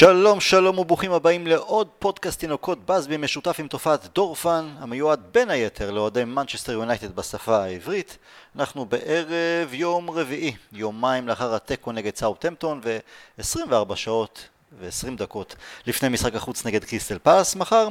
שלום שלום וברוכים הבאים לעוד פודקאסט תינוקות באזבי משותף עם תופעת דורפן המיועד בין היתר לאוהדי מנצ'סטר יונייטד בשפה העברית. אנחנו בערב יום רביעי יומיים לאחר התיקו נגד סאוטהמפטון ו-24 שעות ו-20 דקות לפני משחק החוץ נגד קריסטל פלס מחר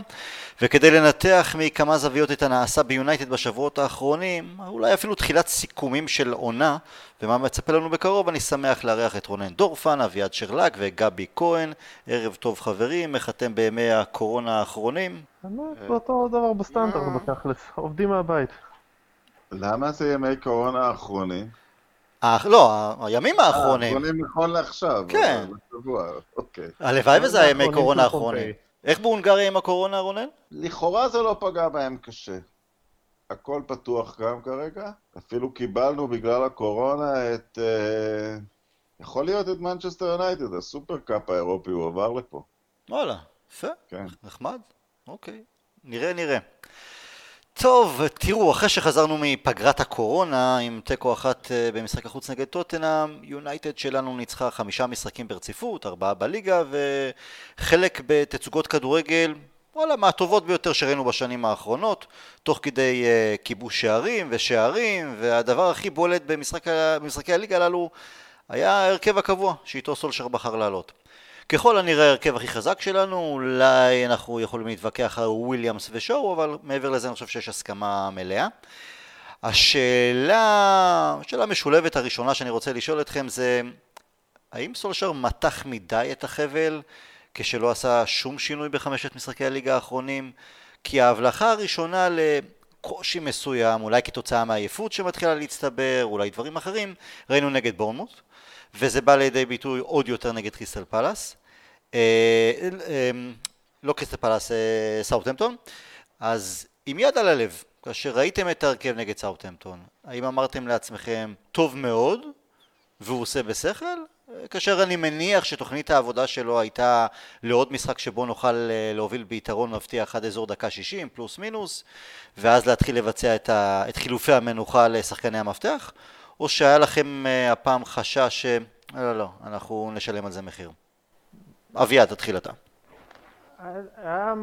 וכדי לנתח מכמה זוויות את הנעשה ביונייטד בשבועות האחרונים אולי אפילו תחילת סיכומים של עונה ומה מצפה לנו בקרוב אני שמח לארח את רונן דורפן, אביעד שרלק וגבי כהן ערב טוב חברים, איך אתם בימי הקורונה האחרונים? זה אותו דבר בסטנדרט בתכלס, עובדים מהבית. למה זה ימי קורונה האחרונים? לא, הימים האחרונים. האחרונים נכון לעכשיו. כן. בשבוע, אוקיי. הלוואי וזה היה ימי קורונה האחרונים. איך בהונגריה עם הקורונה, רונן? לכאורה זה לא פגע בהם קשה. הכל פתוח גם כרגע. אפילו קיבלנו בגלל הקורונה את... אה, יכול להיות את מנצ'סטר יונייטד, הסופר קאפ האירופי, הוא עבר לפה. וואלה, יפה, כן. נחמד, אוקיי. נראה, נראה. טוב, תראו, אחרי שחזרנו מפגרת הקורונה עם תיקו אחת אה, במשחק החוץ נגד טוטנאם, יונייטד שלנו ניצחה חמישה משחקים ברציפות, ארבעה בליגה וחלק בתצוגות כדורגל, וואלה, מהטובות ביותר שראינו בשנים האחרונות, תוך כדי uh, כיבוש שערים ושערים, והדבר הכי בולט במשחקי הליגה הללו היה ההרכב הקבוע שאיתו סולשר בחר לעלות. ככל הנראה ההרכב הכי חזק שלנו, אולי אנחנו יכולים להתווכח על וויליאמס ושואו, אבל מעבר לזה אני חושב שיש הסכמה מלאה. השאלה, השאלה המשולבת הראשונה שאני רוצה לשאול אתכם זה, האם סולשר מתח מדי את החבל כשלא עשה שום שינוי בחמשת משחקי הליגה האחרונים? כי ההבלחה הראשונה לקושי מסוים, אולי כתוצאה מהעייפות שמתחילה להצטבר, אולי דברים אחרים, ראינו נגד בורנמוט, וזה בא לידי ביטוי עוד יותר נגד קריסטל פלאס. אה, אה, לא קריסטל פלאס, אה, סאוטהמפטון. אז עם יד על הלב, כאשר ראיתם את ההרכב נגד סאוטהמפטון, האם אמרתם לעצמכם, טוב מאוד, והוא עושה בשכל? כאשר אני מניח שתוכנית העבודה שלו הייתה לעוד משחק שבו נוכל להוביל ביתרון מבטיח עד אזור דקה 60 פלוס מינוס ואז להתחיל לבצע את, ה... את חילופי המנוחה לשחקני המפתח או שהיה לכם הפעם חשש ש... לא, לא, לא, אנחנו נשלם על זה מחיר. אביעד, תתחיל אתה. היה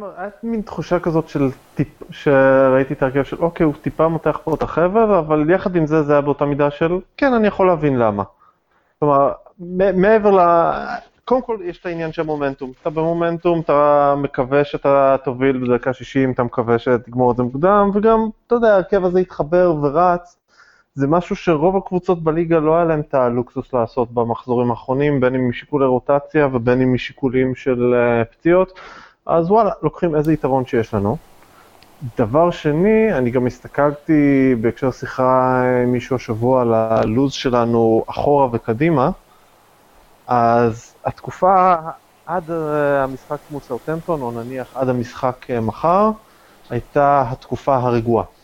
מין תחושה כזאת של טיפ, שראיתי את ההרכב של אוקיי, הוא טיפה מותח פה את החבל, אבל יחד עם זה זה היה באותה מידה של כן, אני יכול להבין למה. כלומר, מעבר ל... קודם כל יש את העניין של מומנטום. אתה במומנטום, אתה מקווה שאתה תוביל בדקה 60, אתה מקווה שתגמור את זה מוקדם, וגם, אתה יודע, ההרכב הזה יתחבר ורץ. זה משהו שרוב הקבוצות בליגה לא היה להם את הלוקסוס לעשות במחזורים האחרונים, בין אם משיקולי רוטציה ובין אם משיקולים של uh, פציעות, אז וואלה, לוקחים איזה יתרון שיש לנו. דבר שני, אני גם הסתכלתי בהקשר שיחה עם מישהו השבוע על הלו"ז שלנו אחורה וקדימה, אז התקופה עד המשחק מול סאוטמפטון, או נניח עד המשחק אה, מחר, הייתה התקופה הרגועה.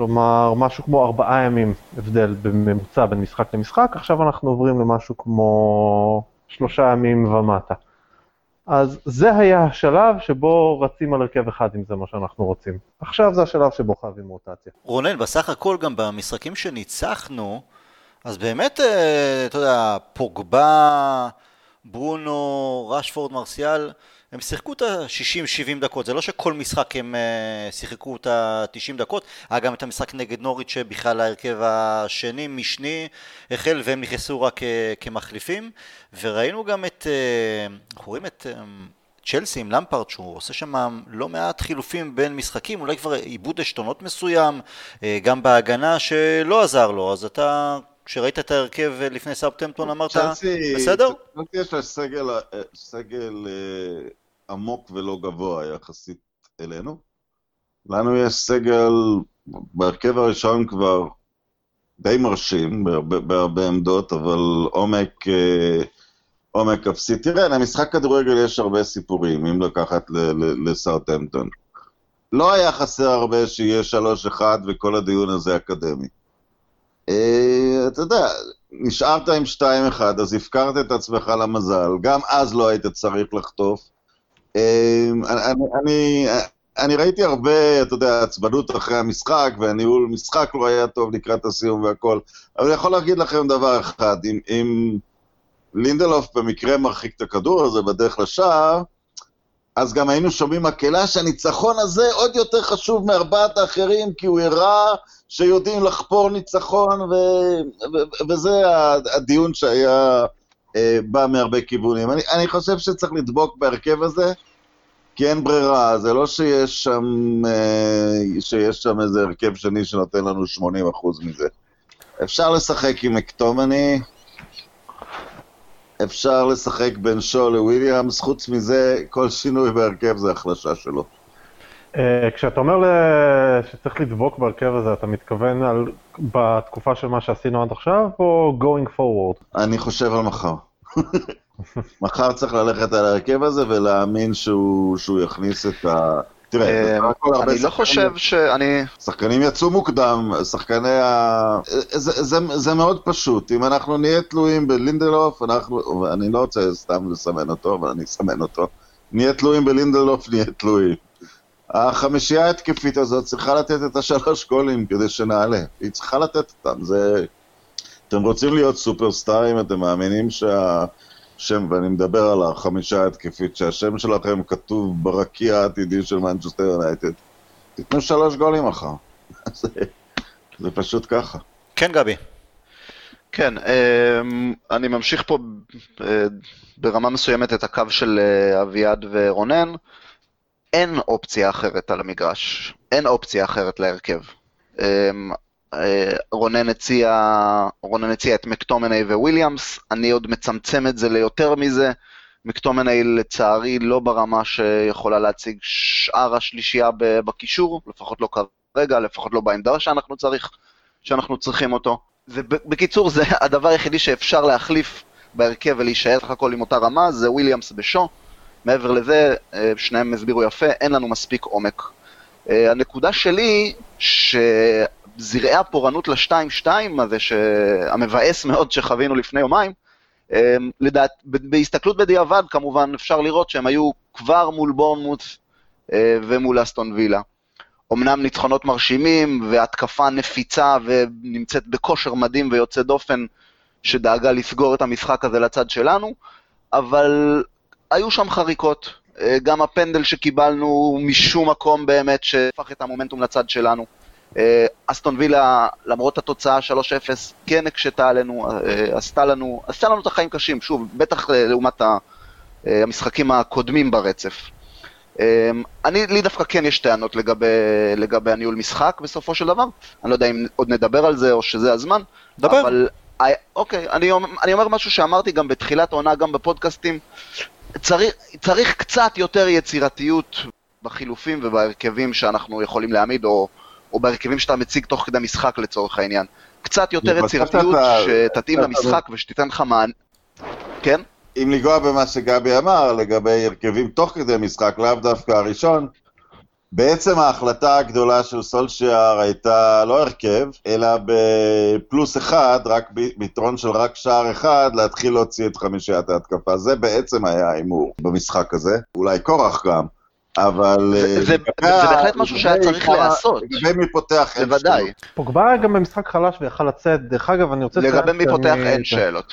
כלומר, משהו כמו ארבעה ימים הבדל בממוצע בין משחק למשחק, עכשיו אנחנו עוברים למשהו כמו שלושה ימים ומטה. אז זה היה השלב שבו רצים על הרכב אחד אם זה מה שאנחנו רוצים. עכשיו זה השלב שבו חייבים רוטציה. רונן, בסך הכל גם במשחקים שניצחנו, אז באמת, אה, אתה יודע, פוגבה, ברונו, רשפורד, מרסיאל, הם שיחקו את ה-60-70 דקות, זה לא שכל משחק הם uh, שיחקו את ה-90 דקות, היה גם את המשחק נגד נוריץ' שבכלל ההרכב השני, משני, החל והם נכנסו רק uh, כמחליפים, וראינו גם את, אנחנו רואים את... צ'לסי עם למפארט שהוא עושה שם לא מעט חילופים בין משחקים, אולי כבר עיבוד עשתונות מסוים, גם בהגנה שלא עזר לו, אז אתה כשראית את ההרכב לפני סאבטמפטון אמרת, בסדר? צ'לסי יש לה סגל, סגל עמוק ולא גבוה יחסית אלינו. לנו יש סגל בהרכב הראשון כבר די מרשים בהרבה עמדות, אבל עומק, אה, עומק אפסי. תראה, למשחק כדורגל יש הרבה סיפורים, אם לקחת לסאוטהמפטון. לא היה חסר הרבה שיהיה 3-1 וכל הדיון הזה אקדמי. אה, אתה יודע, נשארת עם 2-1, אז הפקרת את עצמך למזל, גם אז לא היית צריך לחטוף. אמ, אני, אני, ראיתי הרבה, אתה יודע, עצבנות אחרי המשחק, והניהול משחק לא היה טוב לקראת הסיום והכל, אבל אני יכול להגיד לכם דבר אחד, אם, אם, לינדלוף במקרה מרחיק את הכדור הזה בדרך לשער, אז גם היינו שומעים מקהלה שהניצחון הזה עוד יותר חשוב מארבעת האחרים, כי הוא הראה שיודעים לחפור ניצחון, ו... ו... וזה הדיון שהיה בא מהרבה כיוונים. אני, אני חושב שצריך לדבוק בהרכב הזה, כי אין ברירה, זה לא שיש שם, אה, שיש שם איזה הרכב שני שנותן לנו 80% מזה. אפשר לשחק עם מקטומני, אפשר לשחק בין שואו לוויליאמס, חוץ מזה, כל שינוי בהרכב זה החלשה שלו. אה, כשאתה אומר שצריך לדבוק בהרכב הזה, אתה מתכוון על בתקופה של מה שעשינו עד עכשיו, או going forward? אני חושב על מחר. מחר צריך ללכת על ההרכב הזה ולהאמין שהוא, שהוא יכניס את ה... תראה, אה, אני לא חושב שאני... שחקנים יצאו מוקדם, שחקני ה... זה, זה, זה מאוד פשוט, אם אנחנו נהיה תלויים בלינדלוף, אנחנו... אני לא רוצה סתם לסמן אותו, אבל אני אסמן אותו. נהיה תלויים בלינדלוף, נהיה תלויים. החמישייה ההתקפית הזאת צריכה לתת את השלוש גולים כדי שנעלה. היא צריכה לתת אותם. זה... אתם רוצים להיות סופרסטארים, אתם מאמינים שה... שם, ואני מדבר על החמישה ההתקפית, שהשם שלכם כתוב ברקיע העתידי של מנצ'סטר יונייטד, תיתנו שלוש גולים מחר. זה, זה פשוט ככה. כן, גבי. כן, אמ, אני ממשיך פה אה, ברמה מסוימת את הקו של אה, אביעד ורונן. אין אופציה אחרת על המגרש, אין אופציה אחרת להרכב. אמ, אה, רונן הציע, רונן הציע את מקטומני וויליאמס, אני עוד מצמצם את זה ליותר מזה. מקטומני לצערי לא ברמה שיכולה להציג שאר השלישייה בקישור, לפחות לא כרגע, לפחות לא בעמדה שאנחנו, צריך, שאנחנו צריכים אותו. ובקיצור, זה הדבר היחידי שאפשר להחליף בהרכב ולהישאר סך הכל עם אותה רמה, זה וויליאמס בשו. מעבר לזה, אה, שניהם הסבירו יפה, אין לנו מספיק עומק. אה, הנקודה שלי, ש... זרעי הפורענות ל-2-2 הזה, המבאס מאוד שחווינו לפני יומיים, אמ, לדעת, בהסתכלות בדיעבד כמובן אפשר לראות שהם היו כבר מול בורנמוט אה, ומול אסטון וילה. אמנם ניצחונות מרשימים והתקפה נפיצה ונמצאת בכושר מדהים ויוצא דופן שדאגה לסגור את המשחק הזה לצד שלנו, אבל היו שם חריקות. אה, גם הפנדל שקיבלנו משום מקום באמת שהפך את המומנטום לצד שלנו. אה, אסטון וילה, למרות התוצאה 3-0, כן הקשתה עלינו, אה, עשתה לנו, עשתה לנו את החיים קשים, שוב, בטח לעומת המשחקים הקודמים ברצף. אני, לי דווקא כן יש טענות לגבי, לגבי הניהול משחק בסופו של דבר, אני לא יודע אם עוד נדבר על זה או שזה הזמן, דבר. אבל אוקיי, אני, אני אומר משהו שאמרתי גם בתחילת העונה, גם בפודקאסטים, צריך, צריך קצת יותר יצירתיות בחילופים ובהרכבים שאנחנו יכולים להעמיד, או או בהרכבים שאתה מציג תוך כדי משחק לצורך העניין. קצת יותר יצירתיות שתתאים למשחק ושתיתן לך מען... כן? אם לנגוע במה שגבי אמר לגבי הרכבים תוך כדי משחק, לאו דווקא הראשון, בעצם ההחלטה הגדולה של סולשיאר הייתה לא הרכב, אלא בפלוס אחד, רק ביתרון של רק שער אחד, להתחיל להוציא את חמישיית ההתקפה. זה בעצם היה ההימור במשחק הזה, אולי קורח גם. אבל... זה, אה, זה, זה בהחלט משהו שהיה צריך לעשות. לגבי מי פותח אין שאלות. בוודאי. פוגבה גם במשחק חלש ויכל לצאת. דרך אגב, אני רוצה... לגבי מי פותח אין שאלות.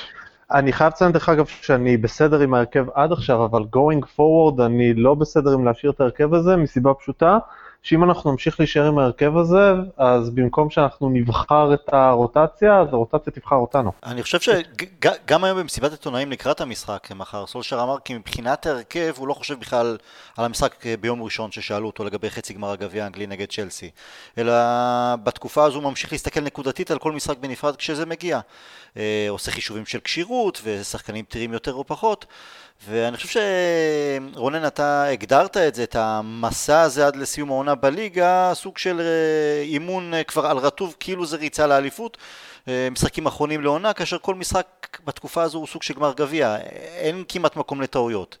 אני חייב לציין דרך אגב שאני בסדר עם ההרכב עד עכשיו, אבל going forward אני לא בסדר עם להשאיר את ההרכב הזה מסיבה פשוטה. שאם אנחנו נמשיך להישאר עם ההרכב הזה, אז במקום שאנחנו נבחר את הרוטציה, אז הרוטציה תבחר אותנו. אני חושב שגם היום במסיבת עיתונאים לקראת המשחק מחר, סולשר אמר כי מבחינת ההרכב הוא לא חושב בכלל על המשחק ביום ראשון ששאלו אותו לגבי חצי גמר הגביע האנגלי נגד צ'לסי, אלא בתקופה הזו הוא ממשיך להסתכל נקודתית על כל משחק בנפרד כשזה מגיע. אה, עושה חישובים של כשירות ושחקנים פתירים יותר או פחות. ואני חושב שרונן אתה הגדרת את זה, את המסע הזה עד לסיום העונה בליגה, סוג של אה, אימון אה, כבר על רטוב כאילו זה ריצה לאליפות, אה, משחקים אחרונים לעונה, כאשר כל משחק בתקופה הזו הוא סוג של גמר גביע, אין כמעט מקום לטעויות.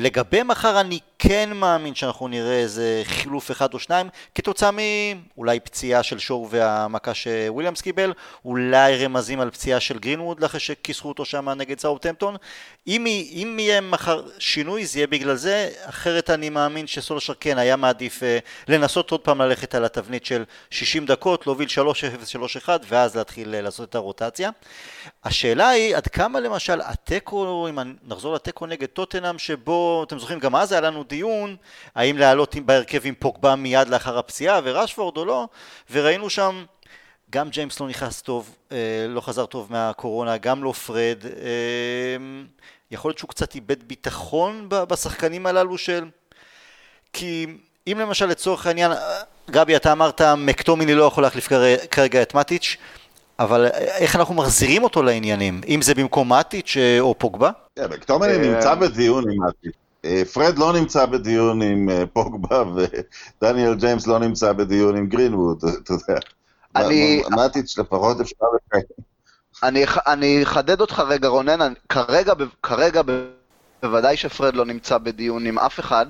לגבי מחר אני כן מאמין שאנחנו נראה איזה חילוף אחד או שניים, כתוצאה מאולי פציעה של שואו והמכה שוויליאמס קיבל, אולי רמזים על פציעה של גרינווד אחרי שכיסחו אותו שם נגד סאוטהמפטון. אם, אם יהיה מחר שינוי זה יהיה בגלל זה, אחרת אני מאמין שסולשר כן היה מעדיף אה, לנסות עוד פעם ללכת על התבנית של 60 דקות, להוביל 3-0-3-1 ואז להתחיל אה, לעשות את הרוטציה. השאלה היא עד כמה למשל התיקו, אם נחזור לתיקו נגד טוטנאם שבו, אתם זוכרים גם אז היה לנו דיון האם לעלות בהרכב עם פוגבה מיד לאחר הפציעה וראשפורד או לא, וראינו שם גם ג'יימס לא נכנס טוב, אה, לא חזר טוב מהקורונה, גם לא פרד, אה, יכול להיות שהוא קצת איבד ביטחון בשחקנים הללו של... כי אם למשל לצורך העניין, גבי אתה אמרת מקטומיני לא יכול להחליף כרגע את מטיץ', אבל איך אנחנו מחזירים אותו לעניינים? אם זה במקום מטיץ' אה, או פוגבה? כן, מקטומיני נמצא בדיון עם מטיץ'. פרד לא נמצא בדיון עם פוגבה ודניאל ג'יימס לא נמצא בדיון עם גרינווד, אתה יודע. אני... מטיץ' לפחות אפשר לקיים. אני, אחדד אותך רגע רונן, כרגע, כרגע בוודאי שפרד לא נמצא בדיון עם אף אחד,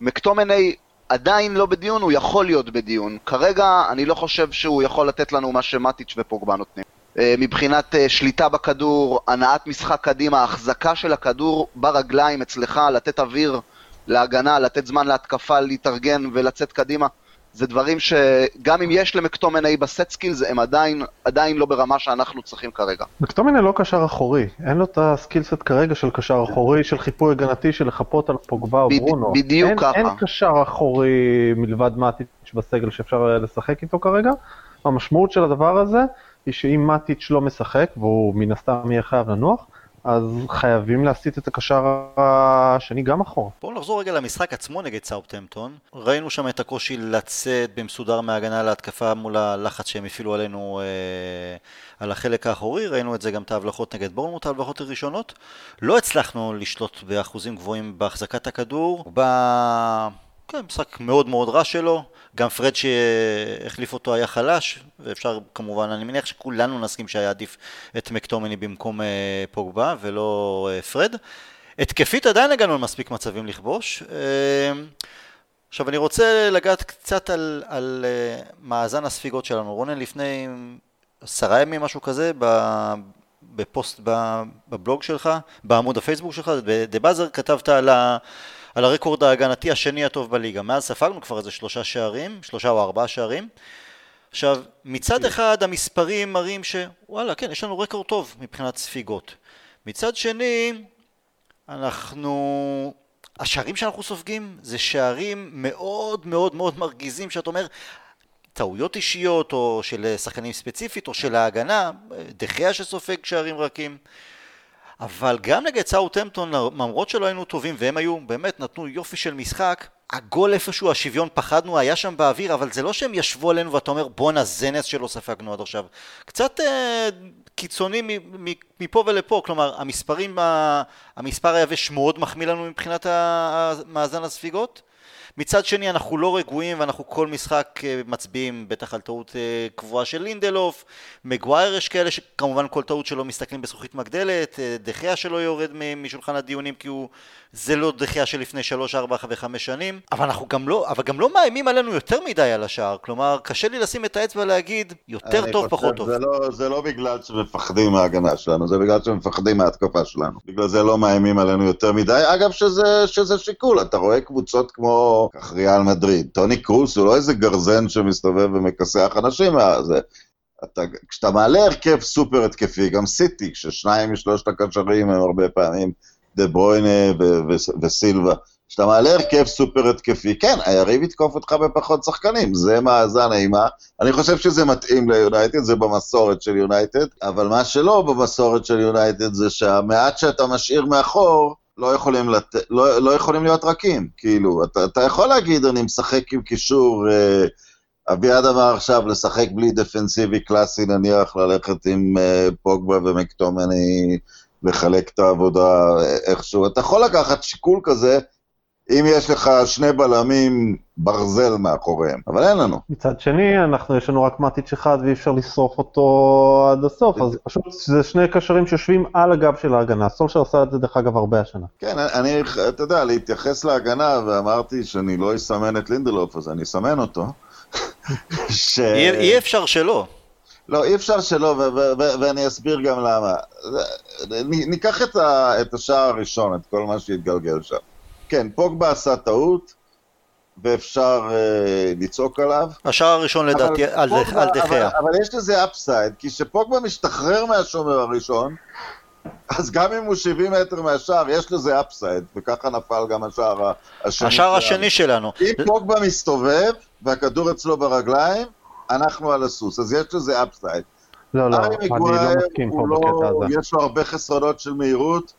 מקטומני עדיין לא בדיון, הוא יכול להיות בדיון. כרגע אני לא חושב שהוא יכול לתת לנו מה שמטיץ' ופוגבה נותנים. אה, מבחינת אה, שליטה בכדור, הנעת משחק קדימה, החזקה של הכדור ברגליים אצלך, לתת אוויר להגנה, לתת זמן להתקפה, להתארגן ולצאת קדימה. זה דברים שגם אם יש למקטומני בסט skills, הם עדיין, עדיין לא ברמה שאנחנו צריכים כרגע. מקטומני לא קשר אחורי, אין לו את ה skillset כרגע של קשר אחורי, של חיפוי הגנתי, של לחפות על פוגבה או ברונו. בדיוק אין, ככה. אין קשר אחורי מלבד מאטיץ' בסגל שאפשר לשחק איתו כרגע. המשמעות של הדבר הזה היא שאם מאטיץ' לא משחק, והוא מן הסתם יהיה חייב לנוח, אז חייבים להסיט את הקשר השני גם אחורה. בואו נחזור רגע למשחק עצמו נגד סאופטמפטון. ראינו שם את הקושי לצאת במסודר מהגנה להתקפה מול הלחץ שהם הפעילו עלינו אה, על החלק האחורי, ראינו את זה גם את ההבלחות נגד בורנמוט, ההבלחות הראשונות. לא הצלחנו לשלוט באחוזים גבוהים בהחזקת הכדור. ב... כן, משחק מאוד מאוד רע שלו. גם פרד שהחליף אותו היה חלש, ואפשר כמובן, אני מניח שכולנו נסכים שהיה עדיף את מקטומני במקום אה, פוגבה ולא אה, פרד. התקפית עדיין הגענו למספיק מצבים לכבוש. אה, עכשיו אני רוצה לגעת קצת על, על מאזן הספיגות שלנו. רונן לפני עשרה ימים משהו כזה, בפוסט בבלוג שלך, בעמוד הפייסבוק שלך, בדה באזר, כתבת על ה... על הרקורד ההגנתי השני הטוב בליגה. מאז ספגנו כבר איזה שלושה שערים, שלושה או ארבעה שערים. עכשיו, מצד אחד המספרים מראים שוואלה, כן, יש לנו רקורד טוב מבחינת ספיגות. מצד שני, אנחנו... השערים שאנחנו סופגים זה שערים מאוד מאוד מאוד מרגיזים, שאתה אומר, טעויות אישיות או של שחקנים ספציפית או של ההגנה, דחיה שסופג שערים רכים. אבל גם נגד סאוטהמפטון, למרות שלא היינו טובים והם היו, באמת נתנו יופי של משחק, הגול איפשהו, השוויון פחדנו, היה שם באוויר, אבל זה לא שהם ישבו עלינו ואתה אומר בואנה זה נס שלא ספגנו עד עכשיו. קצת אה, קיצוני מפה ולפה, כלומר המספרים, המספר היבש מאוד מחמיא לנו מבחינת מאזן הספיגות. מצד שני אנחנו לא רגועים ואנחנו כל משחק אה, מצביעים בטח על טעות אה, קבועה של לינדלוף, מגווייר יש כאלה שכמובן כל טעות שלו מסתכלים בזכוכית מגדלת, אה, דחיה שלא יורד משולחן הדיונים כי הוא זה לא דחייה של לפני 3, 4 ו-5 שנים, אבל אנחנו גם לא, אבל גם לא מאיימים עלינו יותר מדי על השער, כלומר, קשה לי לשים את האצבע להגיד יותר טוב, פחות טוב. זה לא, זה לא בגלל שמפחדים מההגנה שלנו, זה בגלל שמפחדים מההתקפה שלנו. בגלל זה לא מאיימים עלינו יותר מדי, אגב, שזה, שזה שיקול, אתה רואה קבוצות כמו ריאל מדריד, טוני קרוס הוא לא איזה גרזן שמסתובב ומכסח אנשים, זה... אתה, כשאתה מעלה הרכב סופר התקפי, גם סיטי, כששניים משלושת הקשרים הם הרבה פעמים דה ברוינה וסילבה. כשאתה מעלה הרכב סופר התקפי, כן, היריב יתקוף אותך בפחות שחקנים, זה מאזן אימה. אני חושב שזה מתאים ליונייטד, זה במסורת של יונייטד, אבל מה שלא במסורת של יונייטד זה שהמעט שאתה משאיר מאחור, לא יכולים, לת... לא, לא יכולים להיות רכים, כאילו, אתה, אתה יכול להגיד, אני משחק עם קישור, אה, אביעד אמר עכשיו, לשחק בלי דפנסיבי קלאסי, נניח ללכת עם אה, פוגבה ומקטומני לחלק את העבודה איכשהו. אתה יכול לקחת שיקול כזה, אם יש לך שני בלמים ברזל מאחוריהם, אבל אין לנו. מצד שני, אנחנו, יש לנו רק מאטיץ' אחד ואי אפשר לשרוף אותו עד הסוף, אז פשוט זה שני קשרים שיושבים על הגב של ההגנה. סולשר עשה את זה דרך אגב הרבה השנה. כן, אני, אתה יודע, להתייחס להגנה, ואמרתי שאני לא אסמן את לינדלוף, אז אני אסמן אותו. ש... אי, אי אפשר שלא. לא, אי אפשר שלא, ו- ו- ו- ואני אסביר גם למה. ניקח את, ה- את השער הראשון, את כל מה שהתגלגל שם. כן, פוגבה עשה טעות, ואפשר uh, לצעוק עליו. השער הראשון לדעתי על, פוגבה, על דחיה. אבל, אבל יש לזה אפסייד, כי כשפוגבה משתחרר מהשומר הראשון, אז גם אם הוא 70 מטר מהשער, יש לזה אפסייד, וככה נפל גם השער השני השער שלנו. השני שלנו. אם פוגבה מסתובב, והכדור אצלו ברגליים, אנחנו על הסוס, אז יש לזה אפסייד. לא, לא, אני לא מסכים פה לא, בקטע הזה. יש לו הרבה חסרונות של מהירות,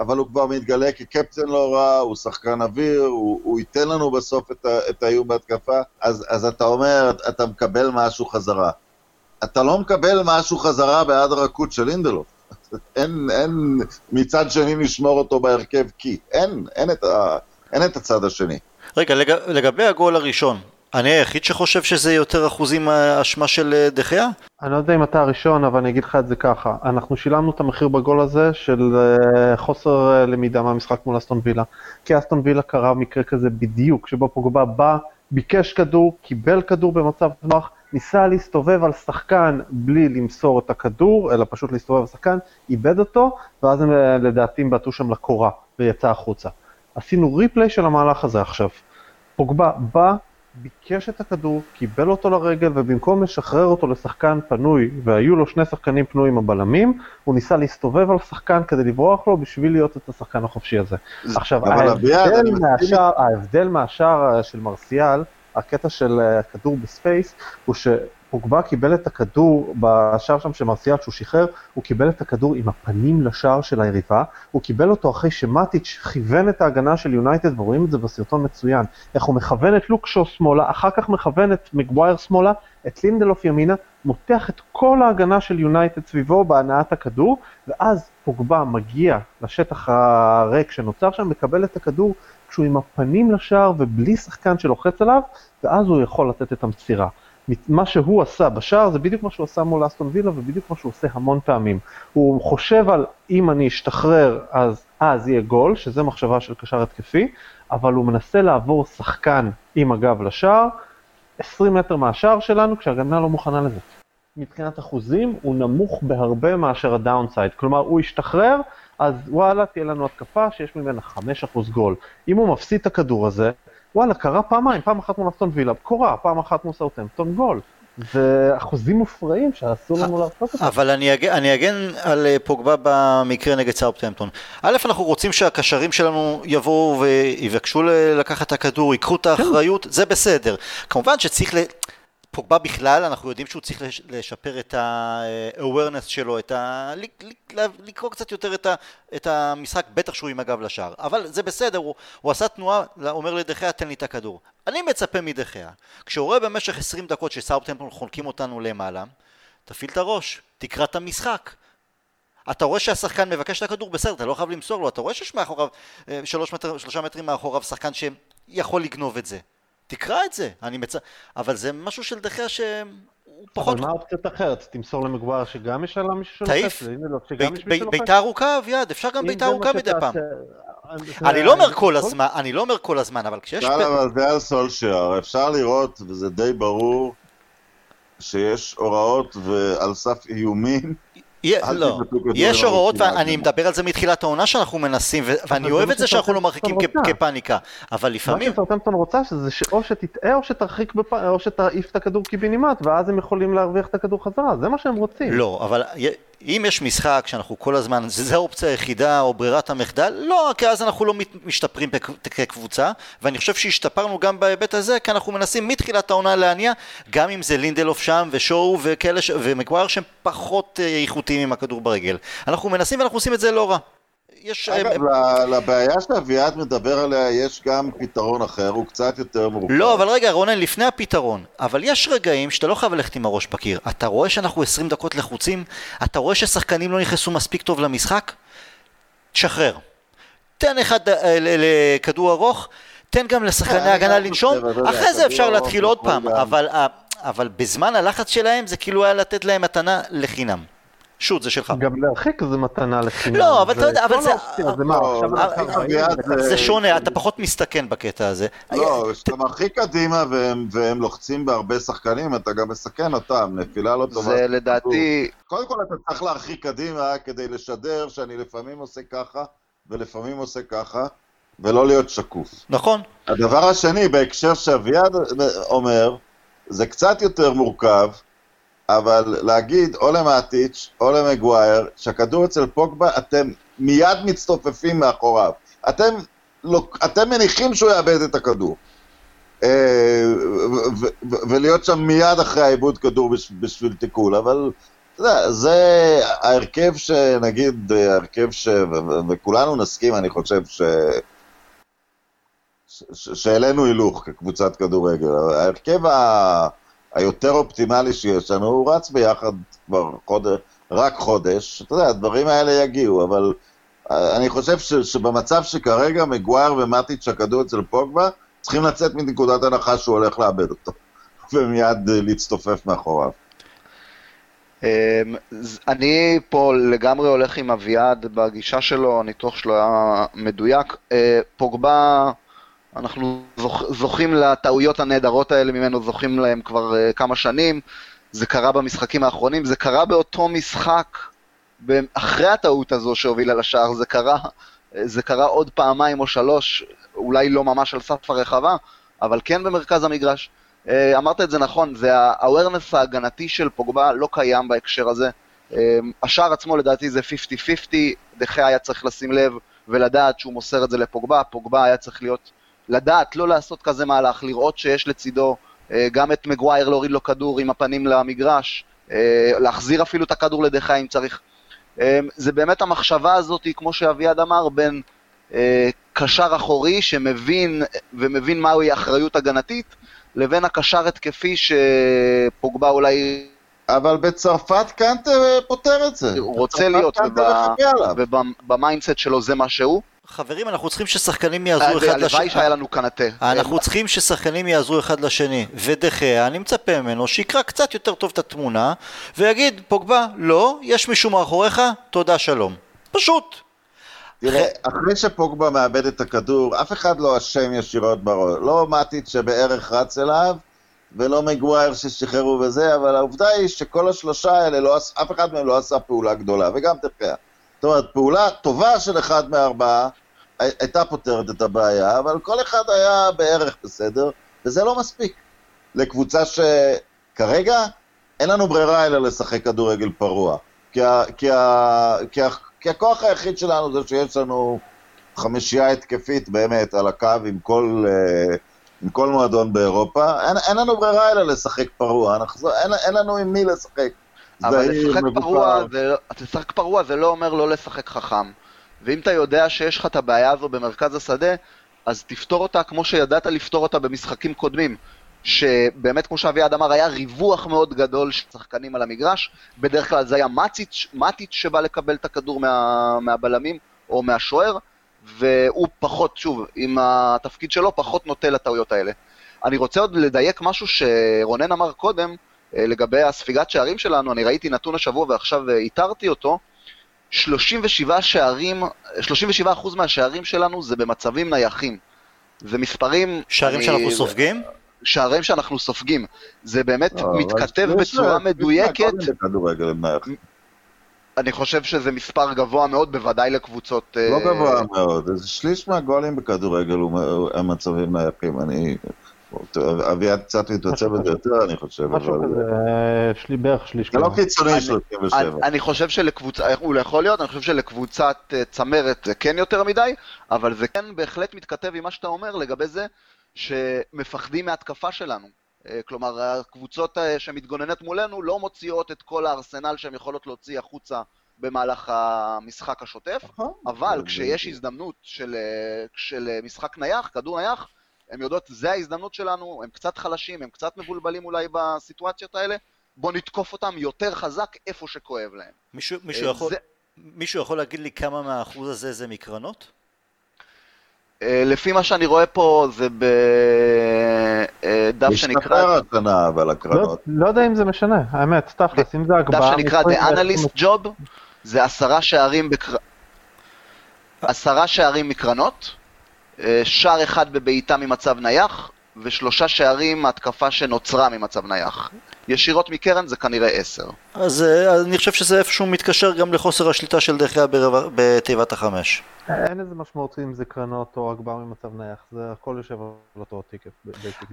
אבל הוא כבר מתגלה כקפטן לא רע, הוא שחקן אוויר, הוא, הוא ייתן לנו בסוף את, ה, את האיום בהתקפה, אז, אז אתה אומר, אתה מקבל משהו חזרה. אתה לא מקבל משהו חזרה בעד הרכות של אינדלוף. אין, אין מצד שני נשמור אותו בהרכב כי. אין, אין את, ה, אין את הצד השני. רגע, לג, לגבי הגול הראשון, אני היחיד שחושב שזה יותר אחוזים אשמה של אה, דחיה? אני לא יודע אם אתה הראשון, אבל אני אגיד לך את זה ככה. אנחנו שילמנו את המחיר בגול הזה של אה, חוסר אה, למידה מהמשחק מול אסטון וילה. כי אסטון וילה קרה מקרה כזה בדיוק, שבו פוגבה בא, ביקש כדור, קיבל כדור במצב טווח, ניסה להסתובב על שחקן בלי למסור את הכדור, אלא פשוט להסתובב על שחקן, איבד אותו, ואז הם לדעתי בעטו שם לקורה ויצא החוצה. עשינו replay של המהלך הזה עכשיו. פוגבה בא, ביקש את הכדור, קיבל אותו לרגל, ובמקום לשחרר אותו לשחקן פנוי, והיו לו שני שחקנים פנויים הבלמים, הוא ניסה להסתובב על שחקן כדי לברוח לו בשביל להיות את השחקן החופשי הזה. עכשיו, ההבדל מהשאר, ההבדל מהשאר של מרסיאל, הקטע של הכדור ב space, הוא ש... פוגבה קיבל את הכדור בשער שם של מרסיאל שהוא שחרר, הוא קיבל את הכדור עם הפנים לשער של היריבה, הוא קיבל אותו אחרי שמטיץ' כיוון את ההגנה של יונייטד, ורואים את זה בסרטון מצוין, איך הוא מכוון את לוקשו שמאלה, אחר כך מכוון את מגווייר שמאלה, את לינדלוף ימינה, מותח את כל ההגנה של יונייטד סביבו בהנעת הכדור, ואז פוגבה מגיע לשטח הריק שנוצר שם, מקבל את הכדור כשהוא עם הפנים לשער ובלי שחקן שלוחץ עליו, ואז הוא יכול לתת את המסירה. מה שהוא עשה בשער זה בדיוק מה שהוא עשה מול אסטון וילה ובדיוק מה שהוא עושה המון פעמים. הוא חושב על אם אני אשתחרר אז אז יהיה גול, שזה מחשבה של קשר התקפי, אבל הוא מנסה לעבור שחקן עם הגב לשער, 20 מטר מהשער שלנו כשהגנה לא מוכנה לזה. מבחינת אחוזים הוא נמוך בהרבה מאשר הדאונסייד, כלומר הוא ישתחרר, אז וואלה תהיה לנו התקפה שיש ממנה 5% גול. אם הוא מפסיד את הכדור הזה, וואלה, קרה פעמיים, פעם אחת מול אסטון וילה, קורה, פעם אחת מול סאוטמפטון גול. זה אחוזים מופרעים שאסור לנו לעשות אותם. אבל אני אגן, אני אגן על אה, פוגבה במקרה נגד סאוטהמפטון. א', אנחנו רוצים שהקשרים שלנו יבואו ויבקשו לקחת את הכדור, ייקחו את האחריות, זה בסדר. כמובן שצריך ל... פוגבה בכלל, אנחנו יודעים שהוא צריך לשפר את ה-awareness שלו, את ה... לקרוא קצת יותר את, ה... את המשחק, בטח שהוא עם הגב לשער. אבל זה בסדר, הוא, הוא עשה תנועה, אומר לדחיה, תן לי את הכדור. אני מצפה מדחיה, כשהוא רואה במשך 20 דקות שסאוטהמפטון חונקים אותנו למעלה, תפעיל את הראש, תקרא את המשחק. אתה רואה שהשחקן מבקש את הכדור, בסדר, אתה לא חייב למסור לו, אתה רואה שיש מאחוריו, אה, שלוש מטר, שלושה מטרים מאחוריו שחקן שיכול לגנוב את זה. תקרא את זה, אני מצ... אבל זה משהו של דחיה שהוא פחות... אבל מה האופציות אחרת? תמסור למגוואר שגם יש עליו מישהו שלוחץ? תעיף, בעיטה ארוכה, אביעד, אפשר גם בעיטה ארוכה מדי פעם. אני לא אומר כל הזמן, אני לא אומר כל הזמן, אבל כשיש... אבל זה על סולשייר, אפשר לראות, וזה די ברור, שיש הוראות ועל סף איומים. לא, יש הוראות, ואני מדבר על זה מתחילת העונה שאנחנו מנסים, ואני אוהב את זה שאנחנו לא מרחיקים כפאניקה, אבל לפעמים... מה שסרטמפטון רוצה שזה או שתטעה או שתרחיק, או שתעיף את הכדור קיבינימט, ואז הם יכולים להרוויח את הכדור חזרה, זה מה שהם רוצים. לא, אבל אם יש משחק שאנחנו כל הזמן, זו האופציה היחידה או ברירת המחדל, לא, כי אז אנחנו לא משתפרים כקבוצה, ואני חושב שהשתפרנו גם בהיבט הזה, כי אנחנו מנסים מתחילת העונה להניע, גם אם זה לינדלוף שם ושואו וכאלה, ש... ומקווייר שהם פחות אה, איכותיים עם הכדור ברגל. אנחנו מנסים ואנחנו עושים את זה לא רע. יש... אגב, אה, לבעיה שאביעד מדבר עליה יש גם פתרון אחר, הוא קצת יותר מורכב. לא, אבל רגע, רונן, לפני הפתרון. אבל יש רגעים שאתה לא חייב ללכת עם הראש בקיר. אתה רואה שאנחנו 20 דקות לחוצים? אתה רואה ששחקנים לא נכנסו מספיק טוב למשחק? תשחרר. תן אחד אה, לכדור ארוך, תן גם לשחקני אני ההגנה לנשום, אחרי זה אפשר להתחיל עוד פעם, אבל בזמן הלחץ שלהם זה כאילו היה לתת להם מתנה לחינם. שוט, זה שלך. גם להרחיק זה מתנה לחינם. לא, אבל אתה יודע, אבל זה- זה מה, לא, עכשיו. זה שונה, אתה פחות מסתכן בקטע הזה. לא, כשאתה מרחיק קדימה והם לוחצים בהרבה שחקנים, אתה גם מסכן אותם, נפילה לא טובה. זה לדעתי, קודם כל אתה צריך להרחיק קדימה כדי לשדר שאני לפעמים עושה ככה ולפעמים עושה ככה, ולא להיות שקוף. נכון? הדבר השני, בהקשר שאביעד אומר, זה קצת יותר מורכב, אבל להגיד או למטיץ' או למגווייר, שהכדור אצל פוגבה, אתם מיד מצטופפים מאחוריו. אתם, לא, אתם מניחים שהוא יאבד את הכדור. אה, ולהיות שם מיד אחרי העיבוד כדור בש- בשביל תיקול, אבל יודע, זה ההרכב שנגיד, ההרכב ש... וכולנו נסכים, אני חושב, ש- שהעלינו הילוך כקבוצת כדורגל. ההרכב ה... היותר אופטימלי שיש לנו, הוא רץ ביחד כבר חודש, רק חודש. אתה יודע, הדברים האלה יגיעו, אבל אה, אני חושב ש... שבמצב שכרגע מגווייר ומטיץ' הכדור אצל פוגבה, צריכים לצאת מנקודת הנחה שהוא הולך לאבד אותו, ומיד אה, להצטופף מאחוריו. אמ, אני פה לגמרי הולך עם אביעד בגישה שלו, הניתוח שלו היה מדויק. אה, פוגבה, אנחנו זוכ- זוכים לטעויות הנהדרות האלה ממנו, זוכים להם כבר אה, כמה שנים. זה קרה במשחקים האחרונים, זה קרה באותו משחק, אחרי הטעות הזו שהובילה לשער, זה קרה, זה קרה עוד פעמיים או שלוש, אולי לא ממש על סף הרחבה, אבל כן במרכז המגרש. אה, אמרת את זה נכון, זה ה-awareness ההגנתי של פוגבה לא קיים בהקשר הזה. אה, השער עצמו לדעתי זה 50-50, דחה היה צריך לשים לב ולדעת שהוא מוסר את זה לפוגבה, פוגבה היה צריך להיות, לדעת, לא לעשות כזה מהלך, לראות שיש לצידו אה, גם את מגווייר להוריד לו כדור עם הפנים למגרש, אה, להחזיר אפילו את הכדור לדחה אם צריך. אה, זה באמת המחשבה הזאת, כמו שאביעד אמר, בין קשר אחורי שמבין ומבין מהי אחריות הגנתית, לבין הקשר התקפי שפוגבה אולי אבל בצרפת קנטה אה, פותר את זה. הוא רוצה להיות. וב mindset שלו זה מה שהוא. חברים, אנחנו צריכים ששחקנים יעזרו אה, אחד לשני. הלוואי שהיה לנו קנטה. אנחנו צריכים ששחקנים יעזרו אחד לשני, ודה חאה, אני מצפה ממנו שיקרא קצת יותר טוב את התמונה, ויגיד, פוגבה, לא, יש מישהו מאחוריך, תודה שלום. פשוט. תראה, אחרי שפוגבה מאבד את הכדור, אף אחד לא אשם ישירות בראש. לא מאטיץ' שבערך רץ אליו, ולא מגווייר ששחררו וזה, אבל העובדה היא שכל השלושה האלה, לא, אף אחד מהם לא עשה פעולה גדולה, וגם תפקע. זאת אומרת, פעולה טובה של אחד מארבעה הי- הייתה פותרת את הבעיה, אבל כל אחד היה בערך בסדר, וזה לא מספיק. לקבוצה שכרגע אין לנו ברירה אלא לשחק כדורגל פרוע. כי, ה, כי, ה, כי, ה, כי הכוח היחיד שלנו זה שיש לנו חמישייה התקפית באמת על הקו עם כל, אה, עם כל מועדון באירופה. אין, אין לנו ברירה אלא לשחק פרוע, אנחנו, אין, אין לנו עם מי לשחק. אבל לשחק. פרוע, זה, לא- לשחק פרוע זה לא אומר לא לשחק חכם. ואם אתה יודע שיש לך את הבעיה הזו במרכז השדה, אז תפתור אותה כמו שידעת לפתור אותה במשחקים קודמים. שבאמת, כמו שאביעד אמר, היה ריווח מאוד גדול של שחקנים על המגרש. בדרך כלל זה היה מטיץ', מטיץ' שבא לקבל את הכדור מה, מהבלמים או מהשוער, והוא פחות, שוב, עם התפקיד שלו, פחות נוטה לטעויות האלה. אני רוצה עוד לדייק משהו שרונן אמר קודם, לגבי הספיגת שערים שלנו, אני ראיתי נתון השבוע ועכשיו אה, איתרתי אותו, 37 שערים, 37% מהשערים שלנו זה במצבים נייחים. זה מספרים... שערים אני- שאנחנו סופגים? שערים שאנחנו סופגים. זה באמת לא, מתכתב בצורה יש מדויקת. אני חושב שזה מספר גבוה מאוד, בוודאי לקבוצות... לא אה, גבוה מאוד, איזה שליש מהגולים בכדורגל הוא- הם מצבים נייחים, אני... אביעד קצת מתמצא בזה יותר, אני חושב, משהו אבל... כזה, אה, שלי בערך שליש זה לא. קיצוני אני- 37. אני, אני חושב שלקבוצה, הוא לא יכול להיות, אני חושב שלקבוצת אה, צמרת זה כן יותר מדי, אבל זה כן בהחלט מתכתב עם מה שאתה אומר לגבי זה שמפחדים מהתקפה שלנו. אה, כלומר, הקבוצות אה, שמתגוננת מולנו לא מוציאות את כל הארסנל שהן יכולות להוציא החוצה במהלך המשחק השוטף, נכון. אבל זה- כשיש הזדמנות של, של משחק נייח, כדור נייח, הן יודעות, זה ההזדמנות שלנו, הם קצת חלשים, הם קצת מבולבלים אולי בסיטואציות האלה, בוא נתקוף אותם יותר חזק איפה שכואב להם. מישהו, מישהו, אה, יכול, זה- מישהו יכול להגיד לי כמה מהאחוז הזה זה מקרנות? אה, לפי מה שאני רואה פה זה בדף שנקרא, השתחרר השנה, אבל לא, הקרנות. לא יודע אם זה משנה, האמת, תכלס, אם זה דף הגבהה... שנקרא מקצועית, The זה- Analyst Job, זה עשרה שערים בקר... עשרה שערים מקרנות, אה, שער אחד בבעיטה ממצב נייח, ושלושה שערים התקפה שנוצרה ממצב נייח. ישירות מקרן זה כנראה עשר. אז אה, אני חושב שזה איפשהו מתקשר גם לחוסר השליטה של דחיה ברבע- בתיבת החמש. אין איזה משמעות אם זה קרנות או הגבהה ממצב נייח, זה הכל יושב על אותו ticket,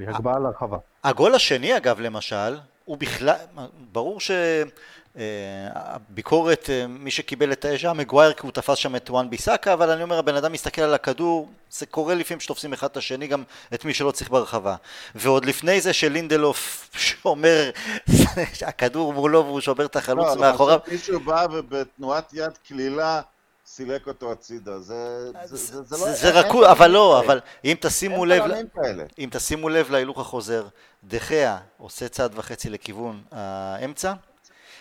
הגבהה להרחבה. הגול השני אגב למשל, הוא בכלל, ברור שהביקורת, מי שקיבל את האש היה מגווייר כי הוא תפס שם את וואן ביסאקה, אבל אני אומר הבן אדם מסתכל על הכדור, זה קורה לפעמים שתופסים אחד את השני, גם את מי שלא צריך ברחבה. ועוד לפני זה שלינדלוף שאומר, הכדור מולו והוא שובר את החלוץ לא, מאחוריו, מישהו בא ובתנועת יד קלילה סילק אותו הצידה. זה זה- זה- זה לא... זה- אין- רקוד, אבל לא, אבל אם תשימו. לב. אם תשימו לב להילוך החוזר, דחיה עושה צעד וחצי לכיוון האמצע,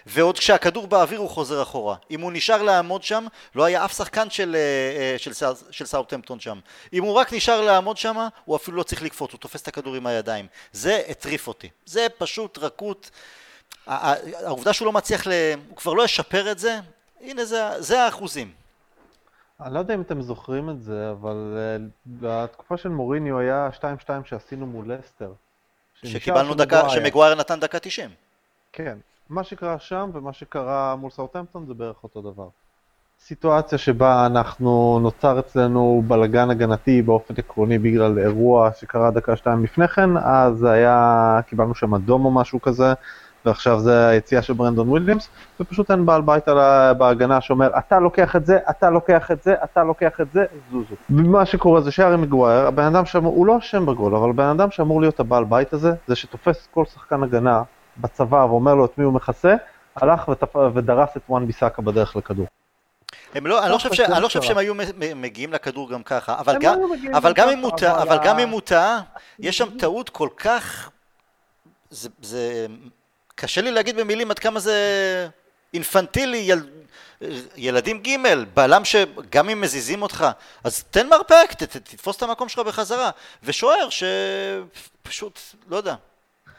ועוד כשהכדור באוויר הוא חוזר אחורה. אם הוא נשאר לעמוד שם, לא היה אף שחקן של, אה, אה, של, של סאוטהמפטון שם. אם הוא רק נשאר לעמוד שם, הוא אפילו לא צריך לקפוץ, הוא תופס את הכדור עם הידיים. זה הטריף אותי. זה פשוט רכות. העובדה שהוא לא מצליח, ל... הוא כבר לא ישפר את זה, הנה זה, זה האחוזים. אני לא יודע אם אתם זוכרים את זה, אבל אה, בתקופה של מוריניו היה 2-2 שעשינו מול לסטר. שקיבלנו דקה, מגווייר. שמגווייר נתן דקה 90. כן. מה שקרה שם ומה שקרה מול סאוטהמפטון זה בערך אותו דבר. סיטואציה שבה אנחנו, נוצר אצלנו בלגן הגנתי באופן עקרוני בגלל אירוע שקרה דקה שתיים לפני כן, אז היה, קיבלנו שם אדום או משהו כזה, ועכשיו זה היציאה של ברנדון וויליאמס, ופשוט אין בעל בית על בהגנה שאומר, אתה לוקח את זה, אתה לוקח את זה, אתה לוקח את זה, זוזו. ומה שקורה זה שהארי מגווייר, הבן אדם שאמור, הוא לא אשם בגול, אבל הבן אדם שאמור להיות הבעל בית הזה, זה שתופס כל שחקן הגנה בצבא ואומר לו את מי הוא מכסה, הלך ותפ... ודרס את וואן ביסאקה בדרך לכדור. הם לא, אני לא חושב ש- אני לא חושב. שהם היו מגיעים לכדור גם ככה, אבל גם, אבל גם אם הוא טעה, אבל גם אם הוא טעה, יש שם טעות כל כך, זה, זה, קשה לי להגיד במילים עד כמה זה אינפנטילי, יל, ילדים ג', בלם שגם אם מזיזים אותך, אז תן מרפק, ת, ת, תתפוס את המקום שלך בחזרה, ושוער שפשוט, לא יודע,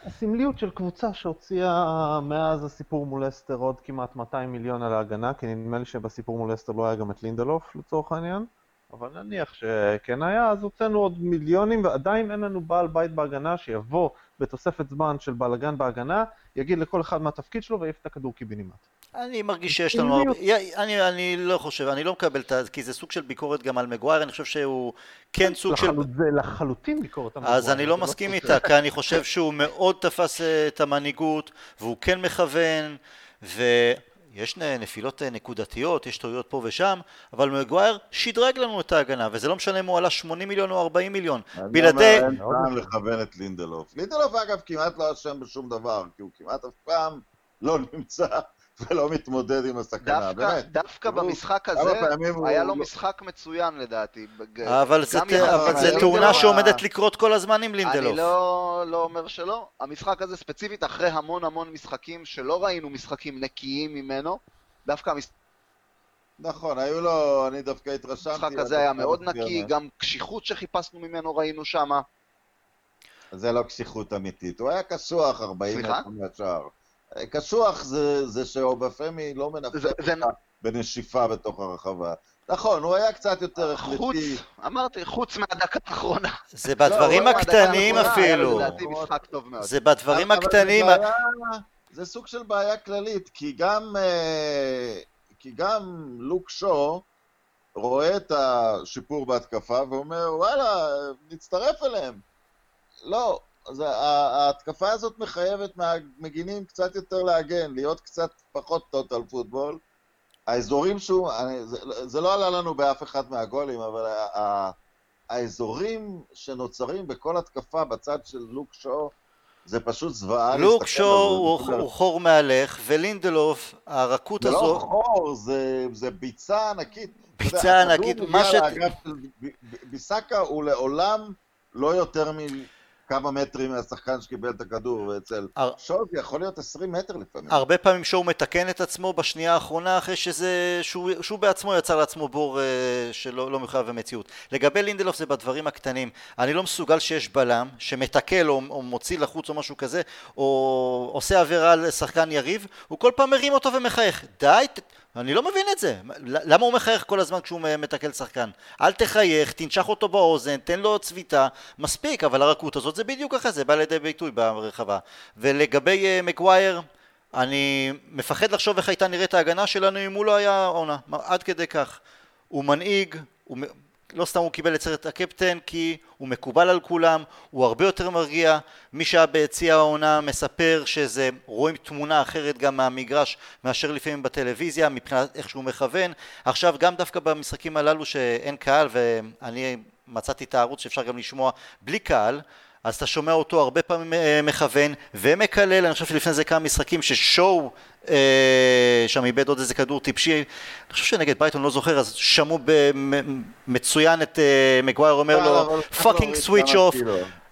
הסמליות של קבוצה שהוציאה מאז הסיפור מול אסטר עוד כמעט 200 מיליון על ההגנה, כי נדמה לי שבסיפור מול אסטר לא היה גם את לינדלוף לצורך העניין, אבל נניח שכן היה, אז הוצאנו עוד מיליונים ועדיין אין לנו בעל בית בהגנה שיבוא בתוספת זמן של בלאגן בהגנה, יגיד לכל אחד מה התפקיד שלו ויעיף את הכדור קיבינימט. אני מרגיש שיש לנו הרבה, אני, אני לא חושב, אני לא מקבל את ה... כי זה סוג של ביקורת גם על מגווייר, אני חושב שהוא כן סוג של... לחלוט- זה לחלוטין ביקורת על אז מגווייר, אני לא זה מסכים איתה, כי אני חושב שהוא מאוד תפס אה, את המנהיגות, והוא כן מכוון, ויש נפילות אה, נקודתיות, יש טעויות פה ושם, אבל מגווייר שדרג לנו את ההגנה, וזה לא משנה אם הוא עלה 80 מיליון או 40 מיליון. אני בלעדי... אומר, אין טעם לכוון את לינדלוף. לינדלוף אגב כמעט לא אשם בשום דבר, כי הוא כמעט אף פעם לא נמצא ולא מתמודד עם הסכנה, דווקא, באמת. דווקא תראו, במשחק הזה, פעמים הוא- היה לו הוא- משחק מצוין לדעתי. אבל זה תאונה שעומדת לקרות כל הזמן עם אני לינדלוף. לא, לא אומר שלא. המשחק הזה ספציפית, אחרי המון המון משחקים שלא ראינו משחקים נקיים ממנו, דווקא המשחק נכון, היו לו, אני דווקא התרשמתי. הזה היה מאוד. נקי, גם קשיחות שחיפשנו ממנו ראינו שמה. זה לא קשיחות אמיתית, הוא היה קשוח 40 סליחה? מטר מהשאר. קשוח זה, זה שאובפמי לא זה- מנפק זה- אותך בנשיפה בתוך הרחבה. נכון, הוא היה קצת יותר חוץ, החלטי. אמרתי, חוץ מהדקה האחרונה. זה בדברים לא, הקטנים אפילו. זה בדברים אבל זה הקטנים. בעיה- זה סוג של בעיה כללית, כי גם, אה, כי גם לוק שו רואה את השיפור בהתקפה ואומר, וואלה, נצטרף אליהם. לא, אז ההתקפה הזאת מחייבת מהמגינים קצת יותר להגן, להיות קצת פחות טוטל פוטבול. האזורים שהוא, אני, זה, זה לא עלה לנו באף אחד מהגולים, אבל ה, ה, האזורים שנוצרים בכל התקפה בצד של לוק שו, זה פשוט זוועה לוק להסתכל שו על זה. הוא זה הוא חור מהלך, ולינדלוף, הרכות זה לא הזו, חור, זה, זה ביצה ענקית. ביצה ענקית, מה ש... לאגף של ב- ב- ביסאקה הוא לעולם לא יותר מ... כמה מטרים מהשחקן שקיבל את הכדור, ואצל הר- שוב יכול להיות 20 מטר לפעמים. הרבה פעמים שואו מתקן את עצמו בשנייה האחרונה אחרי שזה, שהוא, שהוא בעצמו יצר לעצמו בור אה, שלא לא מחויב במציאות. לגבי לינדלוף זה בדברים הקטנים. אני לא מסוגל שיש בלם שמתקל או, או מוציא לחוץ או משהו כזה, או עושה עבירה על שחקן יריב, הוא כל פעם מרים אותו ומחייך. די, ת- אני לא מבין את זה. למה הוא מחייך כל הזמן כשהוא מתקל שחקן? אל תחייך, תנשך אותו באוזן, תן לו צביטה, מספיק, אבל הרכות הזאת זה בדיוק ככה, זה בא לידי ביטוי ברחבה. ולגבי uh, מגווייר, אני מפחד לחשוב איך הייתה נראית ההגנה שלנו אם הוא לא היה עונה, עד כדי כך. הוא מנהיג, הוא, לא סתם הוא קיבל את סרט הקפטן כי הוא מקובל על כולם, הוא הרבה יותר מרגיע, מי שהיה ביציע העונה מספר שזה, רואים תמונה אחרת גם מהמגרש מאשר לפעמים בטלוויזיה מבחינת איך שהוא מכוון, עכשיו גם דווקא במשחקים הללו שאין קהל ואני מצאתי את הערוץ שאפשר גם לשמוע בלי קהל אז אתה שומע אותו הרבה פעמים אה, מכוון ומקלל, אני חושב שלפני זה כמה משחקים ששואו אה, שם איבד עוד איזה כדור טיפשי, אני חושב שנגד ברייטון לא זוכר, אז שמעו מצוין את אה, מגווייר אומר אבל- לו fucking switch off.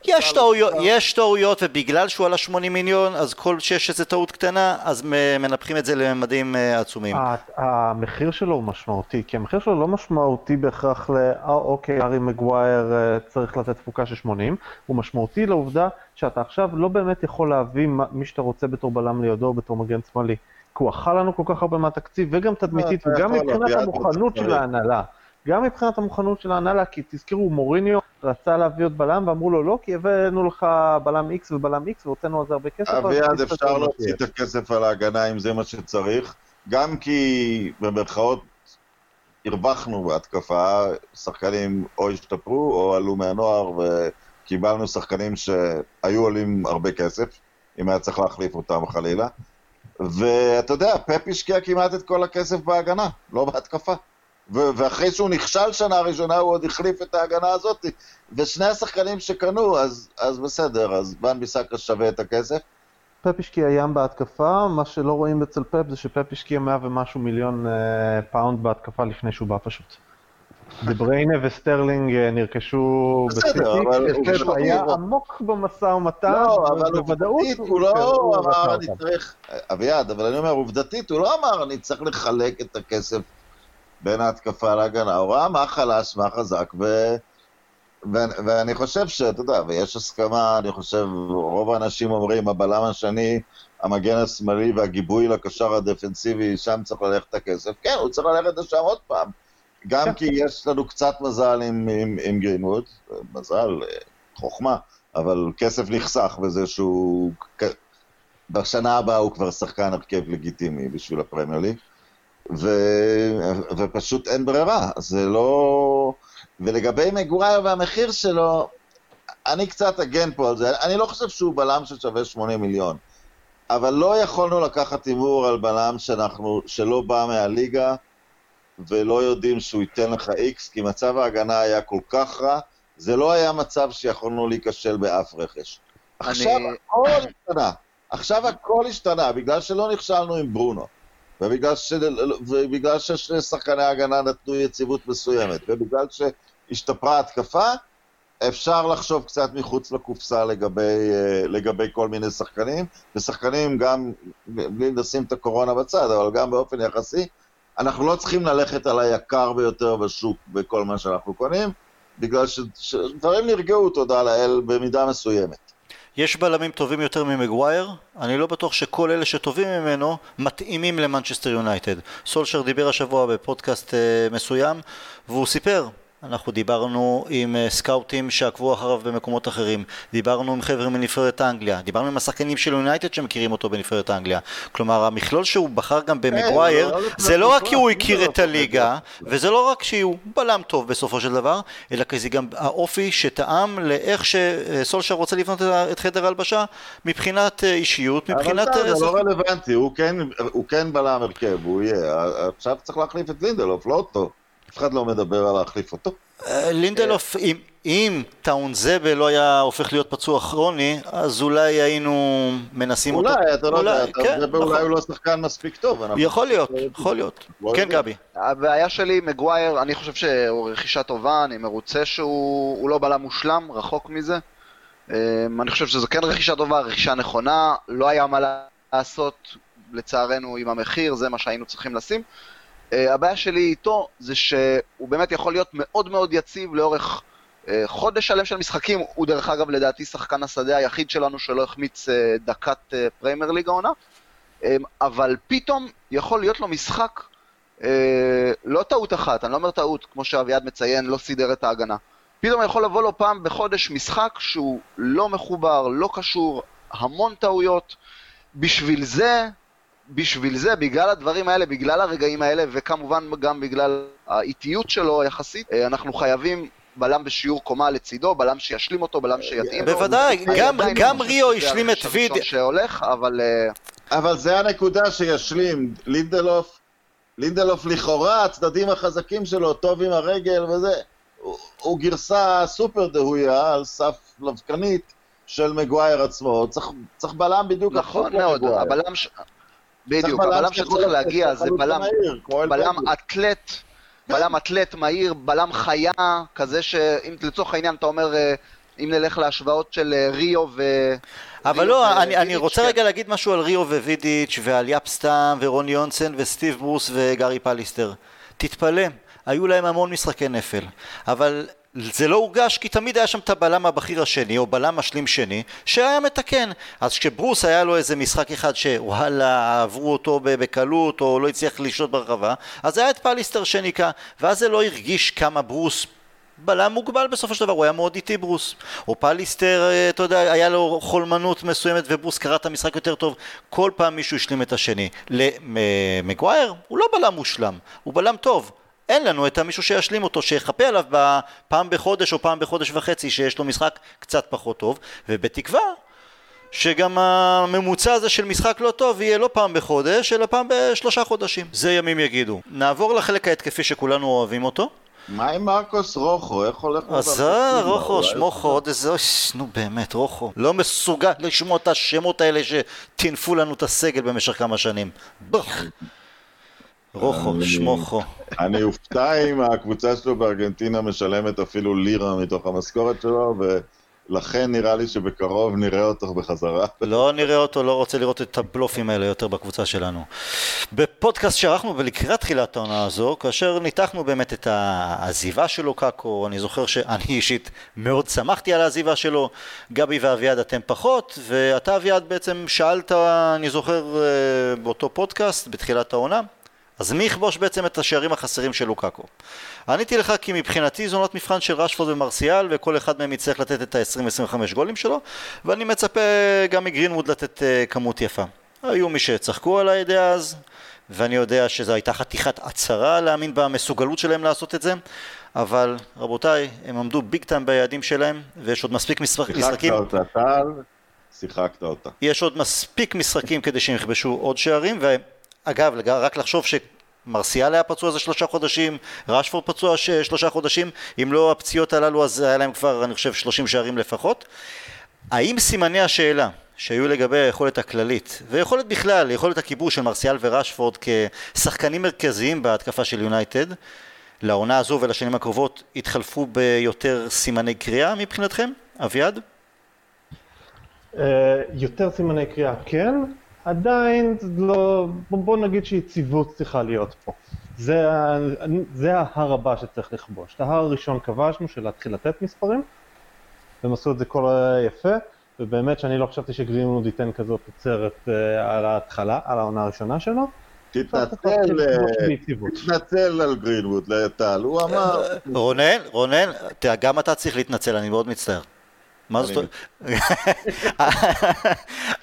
יש טעויות, יש טעויות ובגלל שהוא עלה 80 מיליון אז כל שיש איזה טעות קטנה אז מנפחים את זה לממדים אה, עצומים. המחיר שלו הוא משמעותי, כי המחיר שלו לא משמעותי בהכרח ל... אה, אוקיי, הארי מגווייר אה, צריך לתת תפוקה של 80, הוא משמעותי לעובדה שאתה עכשיו לא באמת יכול להביא מה- מי שאתה רוצה בתור בלם לידו או בתור מגן שמאלי. כי הוא אכל לנו כל כך הרבה מהתקציב, וגם תדמיתית, וגם מבחינת המוכנות של. ההנהלה. גם מבחינת המוכנות של ההנהלה, כי תזכרו, מוריניו רצה להביא עוד בלם, ואמרו לו לא, כי הבאנו לך בלם X ובלם X, והוצאנו על זה הרבה כסף. אביעד, אפשר להוציא. את הכסף על ההגנה אם זה מה שצריך, גם כי במרכאות הרווחנו בהתקפה, שחקנים או השתפרו או עלו מהנוער וקיבלנו שחקנים שהיו עולים הרבה כסף, אם היה צריך להחליף אותם חלילה. ואתה יודע, פפ השקיע כמעט את כל הכסף בהגנה, לא בהתקפה. ואחרי שהוא נכשל שנה ראשונה, הוא עוד החליף את ההגנה הזאת. ושני השחקנים שקנו, אז, אז בסדר, אז וואן ביסאקה שווה את הכסף. פפ השקיע ים בהתקפה, מה שלא רואים אצל פפ זה שפפ השקיע 100 ומשהו מיליון אה, פאונד בהתקפה לפני שהוא בא פשוט. דה ברוינה וסטרלינג אה, נרכשו בסדר, אבל פפ עובדתית היה הוא- עמוק במשא ומתן, לא, אבל עובדתית הוא לא הוא אמר אני. צריך... אביעד, אבל אני אומר, עובדתית הוא לא אמר אני צריך לחלק את הכסף בין ההתקפה להגנה, הוא ראה מה חלש, מה חזק, ו... ו- ואני חושב שאתה יודע, ויש הסכמה, אני חושב, רוב האנשים אומרים, הבלם השני, המגן השמאלי והגיבוי לקשר הדפנסיבי, שם צריך ללכת הכסף. כן, הוא צריך ללכת לשם עוד פעם. גם כי יש לנו קצת מזל עם, עם, עם גרינווד, מזל, אה, חוכמה, אבל כסף נחסך בזה שהוא... בשנה הבאה הוא כבר שחקן הרכב לגיטימי בשביל הפרמייר ליג, ו... ופשוט אין ברירה, זה לא... ולגבי מגווייר והמחיר שלו, אני קצת אגן פה על זה, אני לא חושב שהוא בלם ששווה 80 מיליון, אבל לא יכולנו לקחת הימור על בלם שאנחנו, שלא בא מהליגה, ולא יודעים שהוא ייתן לך איקס, כי מצב ההגנה היה כל כך רע, זה לא היה מצב שיכולנו להיכשל באף רכש. עכשיו הכל השתנה, עכשיו הכל השתנה, בגלל שלא נכשלנו עם ברונו, ובגלל, ש... ובגלל ששני שחקני ההגנה נתנו יציבות מסוימת, ובגלל שהשתפרה ההתקפה, אפשר לחשוב קצת מחוץ לקופסה לגבי, אה, לגבי כל מיני שחקנים, ושחקנים גם, בלי לשים את הקורונה בצד, אבל גם באופן יחסי, אנחנו לא צריכים ללכת על היקר ביותר בשוק בכל מה שאנחנו קונים, בגלל שדברים נרגעו, תודה לאל, במידה מסוימת. יש בלמים טובים יותר ממגווייר? אני לא בטוח שכל אלה שטובים ממנו מתאימים למנצ'סטר יונייטד. סולשר דיבר השבוע בפודקאסט אה, מסוים והוא סיפר אנחנו דיברנו עם אה, סקאוטים שעקבו אחריו במקומות אחרים, דיברנו עם חבר'ה מנבחרת אנגליה, דיברנו עם השחקנים של יונייטד שמכירים אותו בנבחרת אנגליה. כלומר, המכלול שהוא בחר גם במגווייר, לא, לא, זה לא, לא רק לא, כי הוא לא, הכיר לא, את לא, הליגה, וזה לא רק שהוא בלם טוב בסופו של דבר, אלא כי זה גם האופי שטעם לאיך שסולשר רוצה לבנות את חדר ההלבשה מבחינת אה, אישיות, מבחינת... אבל אה, זה לא רלוונטי, כן, הוא כן בלם הרכב, הוא יהיה. עכשיו צריך להחליף את לינדלוף, לא אותו. אף אחד לא מדבר על להחליף אותו. אה, לינדלוף, אם, אם טאונזבל לא היה הופך להיות פצוע כרוני, אז אולי היינו מנסים אותו. אולי, אתה לא יודע, אולי, כן, זה- אולי נכון. הוא לא שחקן מספיק טוב. יכול להיות, יכול להיות. לא כן. גבי. הבעיה שלי מגווייר, אני חושב שהוא רכישה טובה, אני מרוצה שהוא הוא לא בלם מושלם, רחוק מזה. אמ, אני חושב שזו כן רכישה טובה, רכישה נכונה, לא היה מה לעשות לצערנו עם המחיר, זה מה שהיינו צריכים לשים. אה, הבעיה שלי איתו זה שהוא באמת יכול להיות מאוד מאוד יציב לאורך אה, חודש שלם של משחקים, הוא דרך אגב לדעתי שחקן השדה היחיד שלנו שלא החמיץ אה, דקת פריימר ליג העונה, אמ, אבל פתאום יכול להיות לו משחק, לא טעות אחת, אני לא אומר טעות, כמו שאביעד מציין, לא סידר את ההגנה. פתאום יכול לבוא לו פעם בחודש משחק שהוא לא מחובר, לא קשור, המון טעויות. בשביל זה, בשביל זה, בגלל הדברים האלה, בגלל הרגעים האלה, וכמובן גם בגלל האיטיות שלו יחסית, אה, אנחנו חייבים בלם בשיעור קומה לצידו, בלם שישלים אותו, בלם שיתאים לו. בוודאי, גם, גם ריו השלים את ויד... שהולך, אבל... אה, אבל זה הנקודה שישלים, לינדלוף, לינדלוף לכאורה, הצדדים החזקים שלו, טוב עם הרגל וזה, הוא, הוא גרסה סופר דהויה על סף לבקנית של מגווייר עצמו, צריך, צריך בלם בדיוק נכון מאוד, הבלם, ש... בדיוק, הבלם שצריך להגיע זה בלם, בלם אתלט, בלם אתלט מהיר, בלם חיה, כזה שאם לצורך העניין אתה אומר, אה, אם נלך להשוואות של אה, ריו ו... אבל לא, אני, אני רוצה כן. רגע להגיד משהו על ריו ווידיץ' ועל יפסטאם ורוני יונסן וסטיב ברוס וגארי פליסטר. תתפלא, היו להם המון משחקי נפל, אבל זה לא הורגש כי תמיד היה שם את הבלם הבכיר השני או בלם משלים שני שהיה מתקן אז כשברוס היה לו איזה משחק אחד שוואלה עברו אותו בקלות או לא הצליח לשלוט ברחבה אז היה את פליסטר שניקה ואז זה לא הרגיש כמה ברוס בלם מוגבל בסופו של דבר, הוא היה מאוד איטי ברוס. או פליסטר, אה, אתה יודע, היה לו חולמנות מסוימת וברוס קרא את המשחק יותר טוב. כל פעם מישהו השלים את השני. למגווייר, הוא לא בלם מושלם, הוא בלם טוב. אין לנו את המישהו שישלים אותו, שיכפה עליו פעם בחודש או פעם בחודש וחצי שיש לו משחק קצת פחות טוב, ובתקווה שגם הממוצע הזה של משחק לא טוב יהיה לא פעם בחודש, אלא פעם בשלושה חודשים. זה ימים יגידו. נעבור לחלק ההתקפי שכולנו אוהבים אותו. מה עם מרקוס רוחו? איך הולך זה רוחו, שמוכו, עוד איזה... נו באמת, רוחו. לא מסוגל לשמוע את השמות האלה שטינפו לנו את הסגל במשך כמה שנים. בוח. רוחו, שמוכו. אני אופתע אם הקבוצה שלו בארגנטינה משלמת אפילו לירה מתוך המשכורת שלו, ולכן נראה לי שבקרוב נראה אותו בחזרה. לא נראה אותו, לא רוצה לראות את הבלופים האלה יותר בקבוצה שלנו. בפודקאסט שערכנו לקראת תחילת העונה הזו, כאשר ניתחנו באמת את העזיבה שלו קאקו, אני זוכר שאני אישית מאוד שמחתי על העזיבה שלו, גבי ואביעד אתם פחות, ואתה אביעד בעצם שאלת, אני זוכר אה, באותו פודקאסט, בתחילת העונה, אז מי יכבוש בעצם את השערים החסרים של לוקאקו? עניתי לך כי מבחינתי זו עונת מבחן של רשפורד ומרסיאל וכל אחד מהם יצטרך לתת את ה-20-25 גולים שלו ואני מצפה גם מגרינווד לתת uh, כמות יפה. היו מי שצחקו על הידיעה אז ואני יודע שזו הייתה חתיכת הצהרה להאמין במסוגלות שלהם לעשות את זה אבל רבותיי, הם עמדו ביג טיים ביעדים שלהם ויש עוד מספיק משחקים... שיחקת אותה, טל, שיחקת אותה. יש עוד מספיק משחקים כדי שהם יכבשו עוד שערים ו... אגב, רק לחשוב שמרסיאל היה פצוע איזה שלושה חודשים, רשפורד פצוע שלושה חודשים, אם לא הפציעות הללו אז היה להם כבר, אני חושב, שלושים שערים לפחות. האם סימני השאלה שהיו לגבי היכולת הכללית, ויכולת בכלל, יכולת הכיבוש של מרסיאל ורשפורד כשחקנים מרכזיים בהתקפה של יונייטד, לעונה הזו ולשנים הקרובות התחלפו ביותר סימני קריאה מבחינתכם? אביעד? אה, יותר סימני קריאה כן, עדיין לא, בוא נגיד שיציבות צריכה להיות פה. זה, זה ההר הבא שצריך לכבוש. את ההר הראשון כבשנו של להתחיל לתת מספרים, והם עשו את זה כל יפה, ובאמת שאני לא חשבתי שגרינמוד ייתן כזאת תוצרת אה, על ההתחלה, על העונה הראשונה שלו. תתנצל, אה, תתנצל על גרינווד, לטל, הוא אמר... רונן, רונן, גם אתה צריך להתנצל, אני מאוד מצטער. מה זאת אומרת?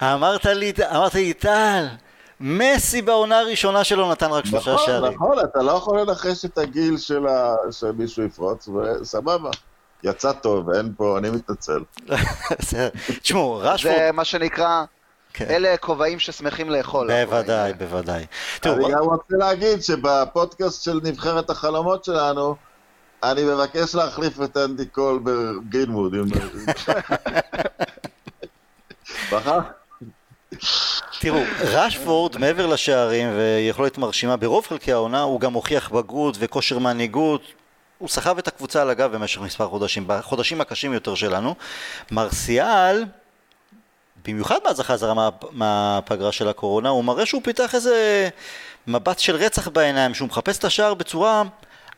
אמרת לי, אמרת לי, טל, מסי בעונה הראשונה שלו נתן רק שלושה נכון, שערים. נכון, נכון, אתה לא יכול לנחש את הגיל של שמישהו יפרוץ, וסבבה. יצא טוב, אין פה, אני מתנצל. תשמעו, רשפורד... זה מה שנקרא... כן. אלה כובעים ששמחים לאכול. בוודאי, בוודאי. אני גם רוצה להגיד שבפודקאסט של נבחרת החלומות שלנו, אני מבקש להחליף את אנדי קול בגרינווד. תראו, רשפורד מעבר לשערים ויכולת מרשימה ברוב חלקי העונה, הוא גם הוכיח בגרות וכושר מנהיגות. הוא סחב את הקבוצה על הגב במשך מספר חודשים, בחודשים הקשים יותר שלנו. מרסיאל, במיוחד מאז החזרה מה, מהפגרה של הקורונה, הוא מראה שהוא פיתח איזה מבט של רצח בעיניים, שהוא מחפש את השער בצורה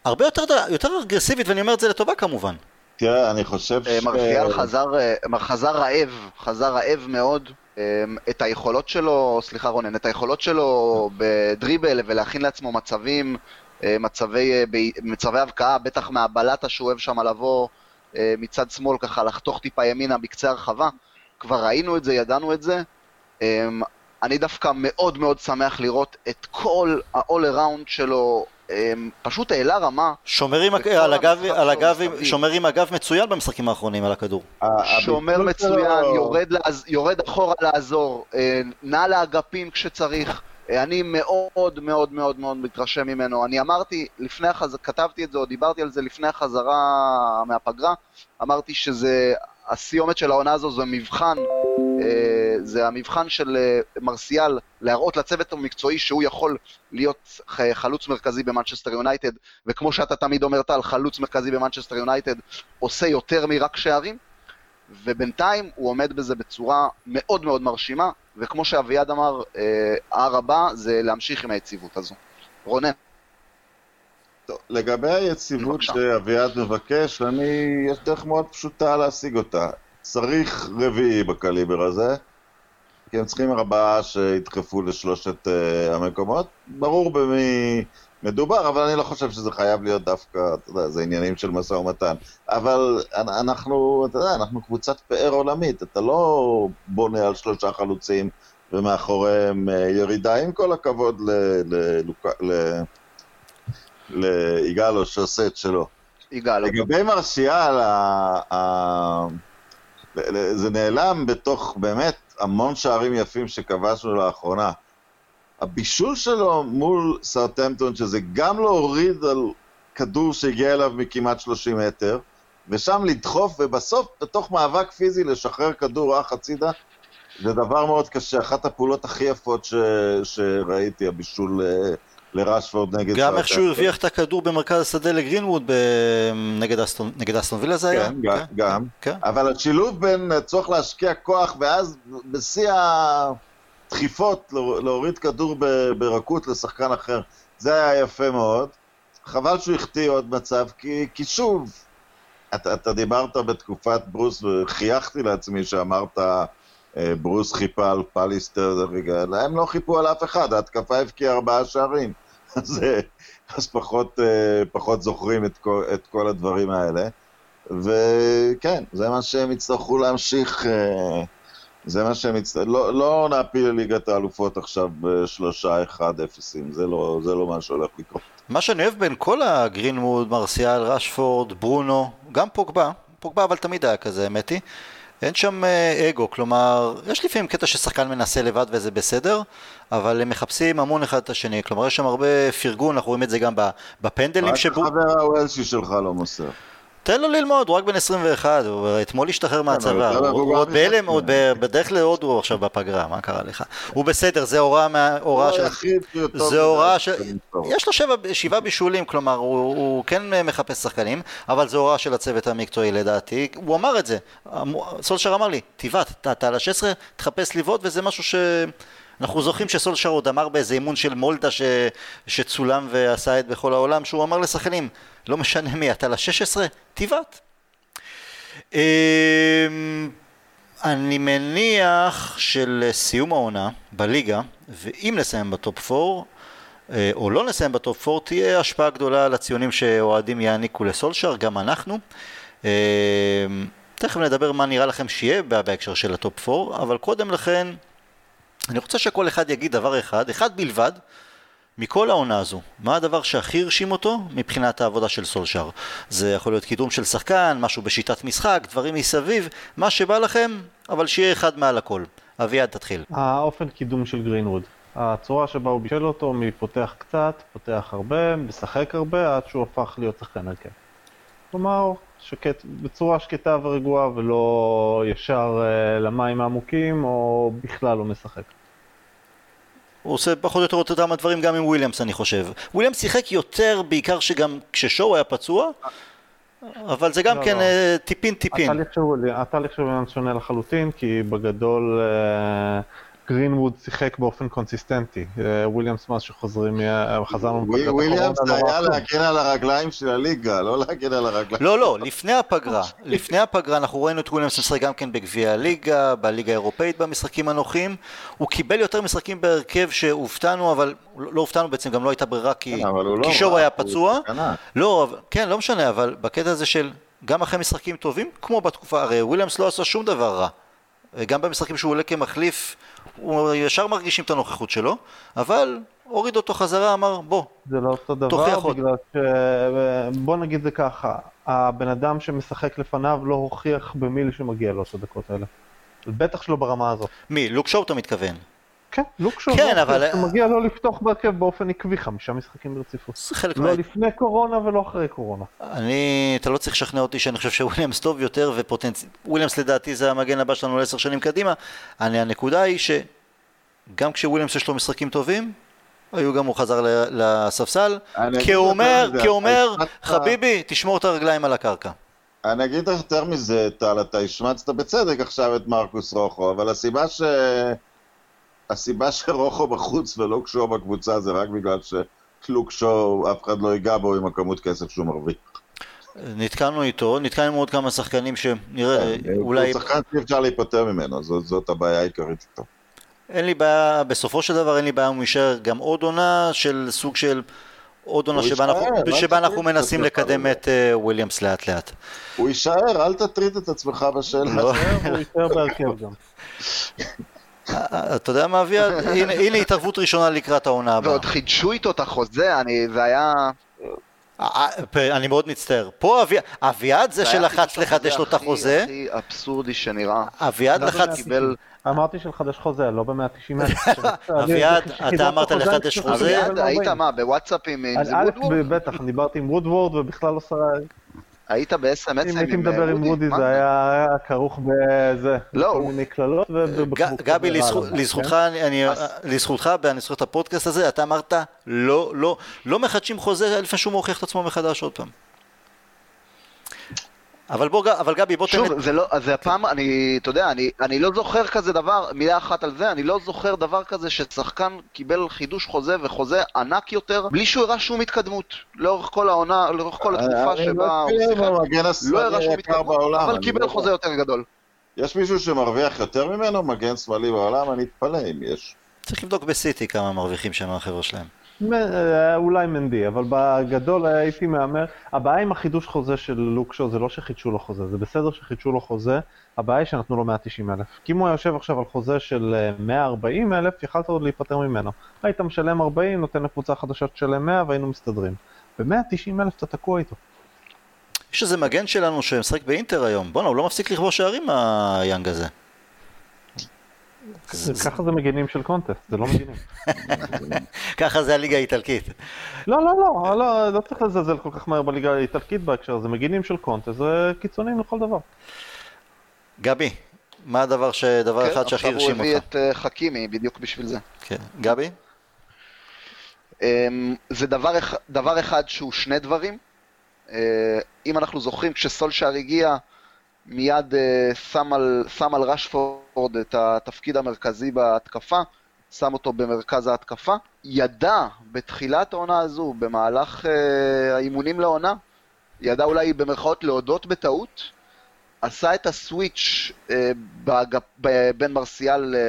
הרבה יותר, יותר אגרסיבית, ואני אומר את זה לטובה כמובן. תראה, אני חושב אה, ש... מרסיאל חזר, אה, חזר רעב, חזר רעב מאוד. אה, את היכולות שלו, סליחה רונן, את היכולות שלו בדריבל ולהכין לעצמו מצבים, מצבי, מצבי הבקעה, בטח מהבלטה שהוא אוהב שם לבוא מצד שמאל ככה, לחתוך טיפה ימינה בקצה הרחבה. כבר ראינו את זה, ידענו את זה. אני דווקא מאוד מאוד שמח לראות את כל ה-all around שלו פשוט העלה רמה. שומר עם, על הגב, על הגב, שומר עם הגב מצוין במשחקים האחרונים על הכדור. שומר מצוין, יורד, יורד אחורה לעזור, אה, נע לאגפים כשצריך. אה, אני מאוד מאוד מאוד מאוד מתרשם ממנו. אני אמרתי לפני החזרה, כתבתי את זה או דיברתי על זה לפני החזרה מהפגרה, אמרתי שזה הסיומת של העונה הזו זה מבחן, זה המבחן של אה, מרסיאל להראות לצוות המקצועי שהוא יכול להיות חלוץ מרכזי במנצ'סטר יונייטד, וכמו שאתה תמיד אומר טל, חלוץ מרכזי במנצ'סטר יונייטד עושה יותר מרק שערים, ובינתיים הוא עומד בזה בצורה מאוד מאוד מרשימה, וכמו שאביעד אמר, ההר אה, הבא זה להמשיך עם היציבות הזו. רונן. טוב, לגבי היציבות שאביעד מבקש, אני, יש דרך מאוד פשוטה להשיג אותה. צריך רביעי בקליבר הזה, כי הם צריכים ארבעה שידחפו לשלושת uh, המקומות. ברור במי מדובר, אבל אני לא חושב שזה חייב להיות דווקא, אתה יודע, זה עניינים של משא ומתן. אבל אנחנו, אתה יודע, אנחנו קבוצת פאר עולמית, אתה לא בונה על שלושה חלוצים ומאחוריהם uh, ירידה, עם כל הכבוד ליגאלו שעושה את שלו. יגאלו. לגבי מרסיאל, זה נעלם בתוך באמת המון שערים יפים שכבשנו לאחרונה. הבישול שלו מול סאוטמפטון, שזה גם להוריד על כדור שהגיע אליו מכמעט 30 מטר, ושם לדחוף, ובסוף, בתוך מאבק פיזי, לשחרר כדור אח הצידה, זה דבר מאוד קשה. אחת הפעולות הכי יפות ש... שראיתי, הבישול אה, לרשפורד נגד... גם איך שהוא הרוויח את הכדור במרכז השדה לגרינווד נגד אסטון, נגד אסטון וילה זה היה? כן, גם, כן, גם. כן. אבל השילוב בין צורך להשקיע כוח ואז בשיא הדחיפות להוריד כדור ברכות לשחקן אחר, זה היה יפה מאוד. חבל שהוא החטיא עוד מצב, כי, כי שוב, אתה, אתה דיברת בתקופת ברוס וחייכתי לעצמי שאמרת אה, ברוס חיפה על פליסטר, הם לא חיפו על אף אחד, ההתקפה הבקיעה ארבעה שערים. אז, אז פחות, אה, פחות זוכרים את כל, את כל הדברים האלה. וכן, זה מה שהם יצטרכו להמשיך, אה, זה מה שהם יצטרכו, לא, לא נעפיל לליגת האלופות עכשיו בשלושה אחד אפסים, זה לא, זה לא מה שהולך לקרות. מה שאני אוהב בין כל הגרינמוד, מרסיאל, רשפורד, ברונו, גם פוגבה, פוגבה אבל תמיד היה כזה, האמת היא. אין שם אה, אגו, כלומר, יש לפעמים קטע ששחקן מנסה לבד וזה בסדר, אבל הם מחפשים המון אחד את השני, כלומר יש שם הרבה פרגון, אנחנו רואים את זה גם בפנדלים שבו... רק חבר הוולסי שלך לא מוסר. תן לו ללמוד, הוא רק בן 21, הוא אתמול השתחרר כן, מהצבא, הוא עוד בהלם, עוד בדרך להודו עכשיו בפגרה, מה קרה לך? הוא בסדר, זה הוראה של... זה הוראה של... יש לו שבעה בישולים, כלומר, הוא כן מחפש שחקנים, אבל זה הוראה של הצוות המקצועי לדעתי, הוא אמר את זה, סולשר אמר לי, תיבט, אתה על ה-16, תחפש לבעוט וזה משהו ש... אנחנו זוכרים שסולשר עוד אמר באיזה אימון של מולדה ש... שצולם ועשה את בכל העולם, שהוא אמר לשחקנים, לא משנה מי, אתה ל-16, תבעט. אמ, אני מניח שלסיום העונה בליגה, ואם נסיים בטופ 4, אה, או לא נסיים בטופ 4, תהיה השפעה גדולה על הציונים שאוהדים יעניקו לסולשר, גם אנחנו. אמ, תכף נדבר מה נראה לכם שיהיה בהקשר של הטופ 4, אבל קודם לכן, אני רוצה שכל אחד יגיד דבר אחד, אחד בלבד, מכל העונה הזו, מה הדבר שהכי הרשים אותו מבחינת העבודה של סולשר? זה יכול להיות קידום של שחקן, משהו בשיטת משחק, דברים מסביב, מה שבא לכם, אבל שיהיה אחד מעל הכל. אביעד, תתחיל. האופן קידום של גרינווד. הצורה שבה הוא בישל אותו מפותח קצת, פותח הרבה, משחק הרבה, עד שהוא הפך להיות שחקן הרכב. כלומר, שקט, בצורה שקטה ורגועה ולא ישר uh, למים העמוקים או בכלל לא משחק. הוא עושה פחות או יותר את אותם הדברים גם עם וויליאמס, אני חושב. וויליאמס שיחק יותר, בעיקר שגם כששואו היה פצוע, אבל זה גם לא, כן לא. אה, טיפין טיפין. התהליך של וויליאמס שונה לחלוטין, כי בגדול אה, גרינווד שיחק באופן קונסיסטנטי. אה, וויליאמס מאז שחוזרים, מה- חזרנו מפגרת וויליאמס הקורונה, לא היה כלום. להגן על הרגליים של הליגה, לא להגן על הרגליים. לא, לא, לפני הפגרה. לפני הפגרה אנחנו ראינו את וויליאמס משחק גם כן בגביע הליגה, בליגה האירופאית במשחקים הנוחים. הוא קיבל יותר משחקים בהרכב שהופתענו, אבל לא לא הופתענו בעצם, גם לא הייתה ברירה כי כן, לא שואו רע, היה פצוע. לא, כן, לא משנה, אבל בקטע הזה של גם אחרי משחקים טובים, כמו בתקופה, הרי וויליאמס לא עשה שום דבר רע. גם במשחקים שהוא עולה כמחליף, הוא ישר מרגישים את הנוכחות שלו, אבל הוריד אותו חזרה, אמר בוא, זה לא אותו דבר, עוד. בגלל ש... בוא נגיד זה ככה, הבן אדם שמשחק לפניו לא הוכיח במי שמגיע לו את הדקות האלה. בטח שלא ברמה הזאת. מי, לוק שואו אתה מתכוון? כן, לוק שואו, כן, לא אבל- הוכיח שמגיע לו לפתוח בהרכב באופן עקבי חמישה משחקים ברציפות. זה חלק מה... לא לפני קורונה ולא אחרי קורונה. אני, אתה לא צריך לשכנע אותי שאני חושב שוויליאמס טוב יותר ופוטנציאל, וויליאמס לדעתי זה המגן הבא שלנו לעשר שנים קדימה, אני, הנקודה היא שגם כשוויליאמס יש לו משחקים טובים, היו גם הוא חזר ל- לספסל, כי הוא אומר, כי הוא אומר, חביבי, תשמור את הרגליים על הקרקע. אני אגיד לך יותר מזה, טל, אתה השמצת בצדק עכשיו את מרקוס רוחו, אבל הסיבה ש... הסיבה שרוחו בחוץ ולא קשור בקבוצה זה רק בגלל שלוק שואו, אף אחד לא ייגע בו עם הכמות כסף שהוא מרוויח. נתקענו איתו, נתקענו עם עוד כמה שחקנים שנראה, אולי, הוא שחקן שאי אפשר להיפטר ממנו, זאת, זאת הבעיה העיקרית איתו. אין לי בעיה, בסופו של דבר אין לי בעיה אם הוא יישאר גם עוד עונה של סוג של עוד עונה שבה אנחנו, יישאר, אל שבה אנחנו מנסים לקדם. את אה, וויליאמס לאט לאט. הוא יישאר, אל תטריד את עצמך בשאלה. לא. הוא יישאר בהרכב גם. אתה יודע מה אביעד? הנה, התערבות ראשונה לקראת העונה הבאה. ועוד חידשו איתו את החוזה, אני, זה היה... אה, אה, אני מאוד מצטער. פה אבי- אביעד זה זה שלחץ לחדש לו את החוזה, הכי אבסורדי שנראה. אביעד לא לחץ... אמרתי שלחדש חוזה, לא ב-190 אלף. אביעד, אתה אמרת לחדש חוזה? אביעד, היית מה, בוואטסאפים עם זה וודוורד? בטח, אני דיברתי עם וודוורד ובכלל לא שרה... היית ב-SMSים אם הייתי עם מדבר עם מה זה היה כרוך בזה. לא, מיני קללות ובבקבוק גבי, עליו, לזכותך, כן? אני- לזכותך, אני זוכר את הפודקאסט הזה, אתה אמרת, לא, לא, לא מחדשים חוזה לפני שהוא מוכיח את עצמו מחדש עוד פעם. אבל בוא, אבל גבי, בוא תן... שוב, זה לא, אז זה הפעם, אני, אתה יודע, אני, אני לא זוכר כזה דבר, מילה אחת על זה, אני לא זוכר דבר כזה ששחקן קיבל חידוש חוזה וחוזה ענק יותר, בלי שהוא הראה שום התקדמות, לאורך כל העונה, לאורך כל התקופה אני שבה לא הוא שיחק, לא הראה שום התקדמות, בעולם. אבל קיבל לא חוזה יותר גדול. יש מישהו שמרוויח יותר ממנו, מגן שמאלי בעולם? אני אתפלא אם יש. צריך לבדוק בסיטי כמה מרוויחים שם החבר'ה שלהם. אה, אולי מנדי, אבל בגדול הייתי מהמר. הבעיה עם החידוש חוזה של לוקשו זה לא שחידשו לו חוזה, זה בסדר שחידשו לו חוזה, הבעיה היא שנתנו לו 190 אלף. כי אם הוא יושב עכשיו על חוזה של אה, 140 אלף, יכלת עוד להיפטר ממנו. היית משלם 40, נותן לקבוצה חדשה שתשלם 100 והיינו מסתדרים. ב-190 אלף אתה תקוע איתו. יש איזה מגן שלנו שמשחק באינטר היום, בואנה, הוא לא מפסיק לכבוש שערים היאנג הזה. ככה זה מגינים של קונטסט, זה לא מגינים. ככה זה הליגה האיטלקית. לא, לא, לא, לא, לא צריך לזלזל כל כך מהר בליגה האיטלקית בהקשר הזה, מגינים של קונטסט, זה קיצונים לכל דבר. גבי, מה הדבר ש... דבר כן, אחד שהכי עכשיו הוא הרשים הביא אותך? את אה, חכימי בדיוק בשביל זה. כן. גבי? אמ, זה דבר אחד שהוא שני דברים. אה, אם אנחנו זוכרים, כשסולשאר הגיע, מיד אה, שם על, שם על רשפורד את התפקיד המרכזי בהתקפה, שם אותו במרכז ההתקפה. ידע בתחילת העונה הזו, במהלך אה, האימונים לעונה, ידע אולי במרכאות להודות בטעות, עשה את הסוויץ' אה, באגפ, ב- בין מרסיאל אה,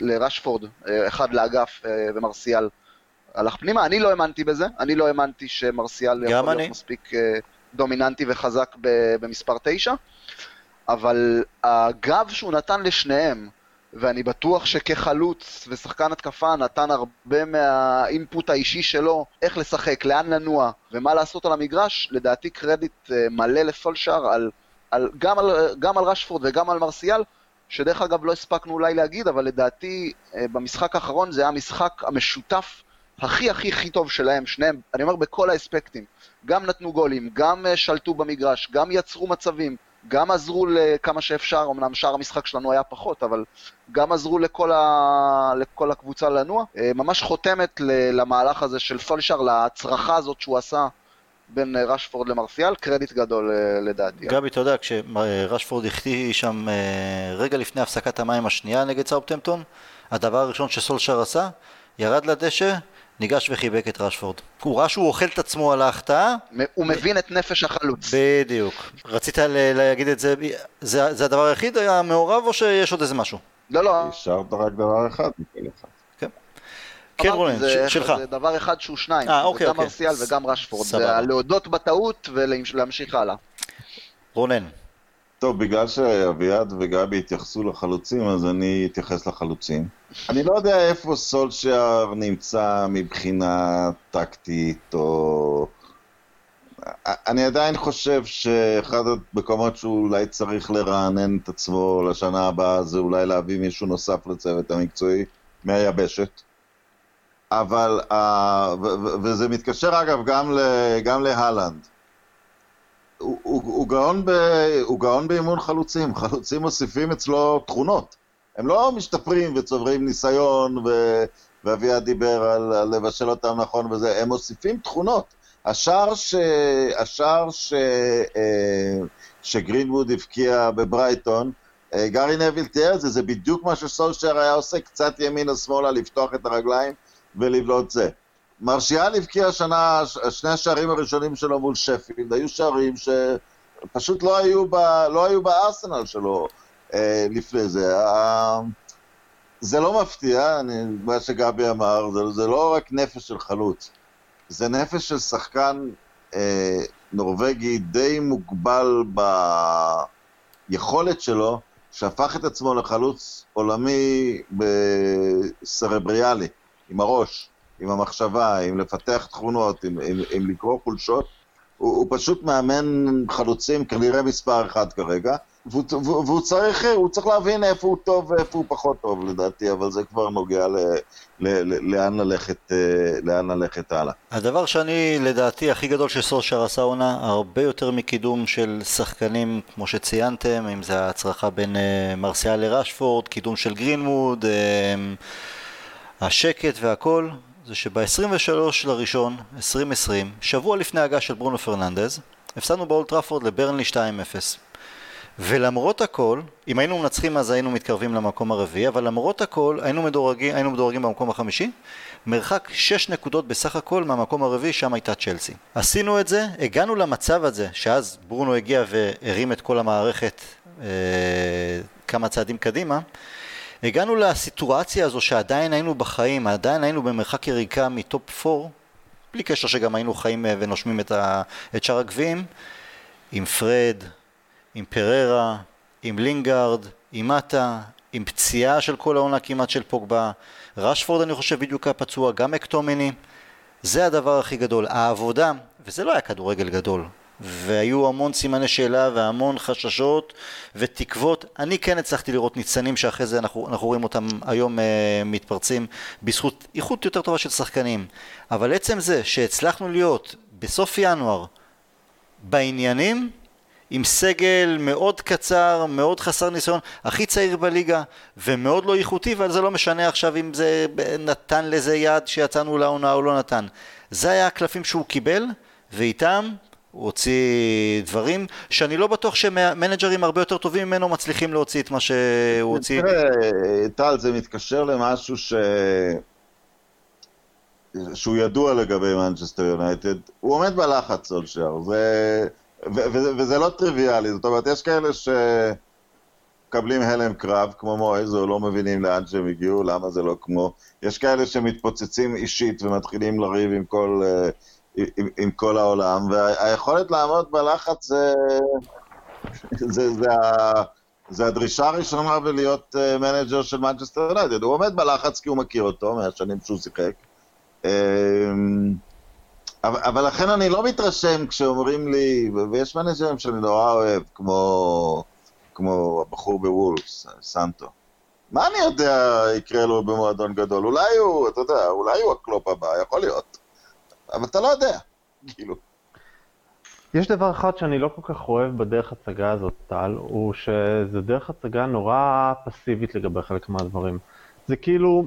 לרשפורד, אה, אחד לאגף אה, ומרסיאל הלך פנימה, אני לא האמנתי בזה, אני לא האמנתי שמרסיאל יכול אני. להיות מספיק אה, דומיננטי וחזק במספר 9, אבל הגב שהוא נתן לשניהם, ואני בטוח שכחלוץ ושחקן התקפה נתן הרבה מהאינפוט האישי שלו, איך לשחק, לאן לנוע ומה לעשות על המגרש, לדעתי קרדיט אה, מלא לסולשאר על, על, גם, על, גם על רשפורד וגם על מרסיאל, שדרך אגב לא הספקנו אולי להגיד, אבל לדעתי אה, במשחק האחרון זה היה המשחק המשותף הכי הכי הכי טוב שלהם, שניהם, אני אומר בכל האספקטים, גם נתנו גולים, גם אה, שלטו במגרש, גם יצרו מצבים, גם עזרו לכמה שאפשר, אמנם שאר המשחק שלנו היה פחות, אבל גם עזרו לכל, ה... לכל הקבוצה לנוע. אה, ממש חותמת למהלך הזה של סולשר, להצרחה הזאת שהוא עשה בין אה, רשפורד למרסיאל, קרדיט גדול לדעתי. גבי, אתה יודע, כשרשפורד החטיא שם רגע לפני הפסקת המים השנייה נגד סאופטמפטון, הדבר הראשון שסולשר עשה, ירד לדשא, ניגש וחיבק את רשפורד. הוא ראה שהוא אוכל את עצמו על ההחטאה, הוא מבין את נפש החלוץ. בדיוק. רצית להגיד את זה, זה, זה הדבר היחיד המעורב או שיש עוד איזה משהו? לא, לא, השארת רק דבר אחד מכל אחד. כן אמרתי, רונן, זה- שלך. זה דבר אחד שהוא שניים, אה, זה אוקיי, גם אוקיי. מרסיאל וגם רשפורד, סבבה. זה להודות בטעות ולהמשיך הלאה. רונן. טוב, בגלל שאביעד וגבי התייחסו לחלוצים, אז אני אתייחס לחלוצים. אני לא יודע איפה סולשייר נמצא מבחינה טקטית, או... אני עדיין חושב שאחד המקומות שהוא אולי צריך לרענן את עצמו לשנה הבאה זה אולי להביא מישהו נוסף לצוות המקצועי מהיבשת. אבל, וזה מתקשר אגב גם, גם להלנד. הוא, הוא, הוא, גאון ב, הוא גאון באימון חלוצים, חלוצים מוסיפים אצלו תכונות. הם לא משתפרים וצוברים ניסיון, ו, ואביעד דיבר על, על לבשל אותם נכון וזה, הם מוסיפים תכונות. השער, ש, השער ש, אה, שגרינווד הבקיע בברייטון, אה, גארי נביל תיאר את זה, זה בדיוק מה שסולשייר היה עושה, קצת ימינה-שמאלה, לפתוח את הרגליים ולבלוט זה. מרשיאל הבקיע השנה, שני השערים הראשונים שלו מול שפילד, היו שערים שפשוט לא היו, ב, לא היו בארסנל שלו אה, לפני זה. אה, זה לא מפתיע, אני, מה שגבי אמר, זה, זה לא רק נפש של חלוץ, זה נפש של שחקן אה, נורבגי די מוגבל ביכולת שלו, שהפך את עצמו לחלוץ עולמי בסרבריאלי, עם הראש. עם המחשבה, עם לפתח תכונות, עם, עם, עם לקרוא חולשות. הוא, הוא פשוט מאמן חלוצים כנראה מספר אחד כרגע, והוא, והוא, צריך, הוא צריך להבין איפה הוא טוב ואיפה הוא פחות טוב לדעתי, אבל זה כבר נוגע ל, ל, ל, לאן, ללכת, אה, לאן ללכת הלאה. הדבר שאני, לדעתי, הכי גדול שסולשר עשה עונה, הרבה יותר מקידום של שחקנים, כמו שציינתם, אם זה ההצרחה בין uh, מרסיאל לרשפורד, קידום של גרינווד, uh, השקט והכל, זה שב-23 לראשון, 2020, שבוע לפני ההגעה של ברונו פרננדז, הפסדנו באולטראפורד לברנלי 2-0. ולמרות הכל, אם היינו מנצחים אז היינו מתקרבים למקום הרביעי, אבל למרות הכל היינו מדורגים, היינו מדורגים במקום החמישי, מרחק 6 נקודות בסך הכל מהמקום הרביעי, שם הייתה צ'לסי. עשינו את זה, הגענו למצב הזה, שאז ברונו הגיע והרים את כל המערכת אה, כמה צעדים קדימה, הגענו לסיטואציה הזו שעדיין היינו בחיים, עדיין היינו במרחק יריקה מטופ 4, בלי קשר שגם היינו חיים ונושמים את, ה, את שאר הגביעים, עם פרד, עם פריירה, עם לינגארד, עם מטה, עם פציעה של כל העונה כמעט של פוגבה, רשפורד אני חושב בדיוק היה פצוע, גם מקטומיני, זה הדבר הכי גדול. העבודה, וזה לא היה כדורגל גדול, והיו המון סימני שאלה והמון חששות ותקוות. אני כן הצלחתי לראות ניצנים שאחרי זה אנחנו, אנחנו רואים אותם היום uh, מתפרצים בזכות איכות יותר טובה של שחקנים. אבל עצם זה שהצלחנו להיות בסוף ינואר בעניינים, עם סגל מאוד קצר, מאוד חסר ניסיון, הכי צעיר בליגה ומאוד לא איכותי, אבל זה לא משנה עכשיו אם זה נתן לזה יד שיצאנו לעונה או לא נתן. זה היה הקלפים שהוא קיבל, ואיתם הוא הוציא דברים שאני לא בטוח שמנג'רים הרבה יותר טובים ממנו מצליחים להוציא את מה שהוא הוציא. תראה, טל, זה מתקשר למשהו ש... שהוא ידוע לגבי מנצ'סטר יונייטד, הוא עומד בלחץ סולשייר, זה... ו- ו- וזה לא טריוויאלי, זאת אומרת, יש כאלה שמקבלים הלם קרב, כמו מועז, או לא מבינים לאן שהם הגיעו, למה זה לא כמו... יש כאלה שמתפוצצים אישית ומתחילים לריב עם כל, עם, עם כל העולם, והיכולת לעמוד בלחץ זה... זה, זה, ה... זה הדרישה הראשונה בלהיות מנג'ר של מנצ'סטר יונייטד. הוא עומד בלחץ כי הוא מכיר אותו מהשנים שהוא שיחק. אבל, אבל לכן אני לא מתרשם כשאומרים לי, ויש מנג'רים שאני נורא אוהב, כמו, כמו הבחור בוולפס, סנטו. מה אני יודע יקרה לו במועדון גדול? אולי הוא, אתה יודע, אולי הוא הקלופ הבא, יכול להיות. אבל אתה לא יודע, כאילו. יש דבר אחד שאני לא כל כך אוהב בדרך הצגה הזאת, טל, הוא שזה דרך הצגה נורא פסיבית לגבי חלק מהדברים. זה כאילו,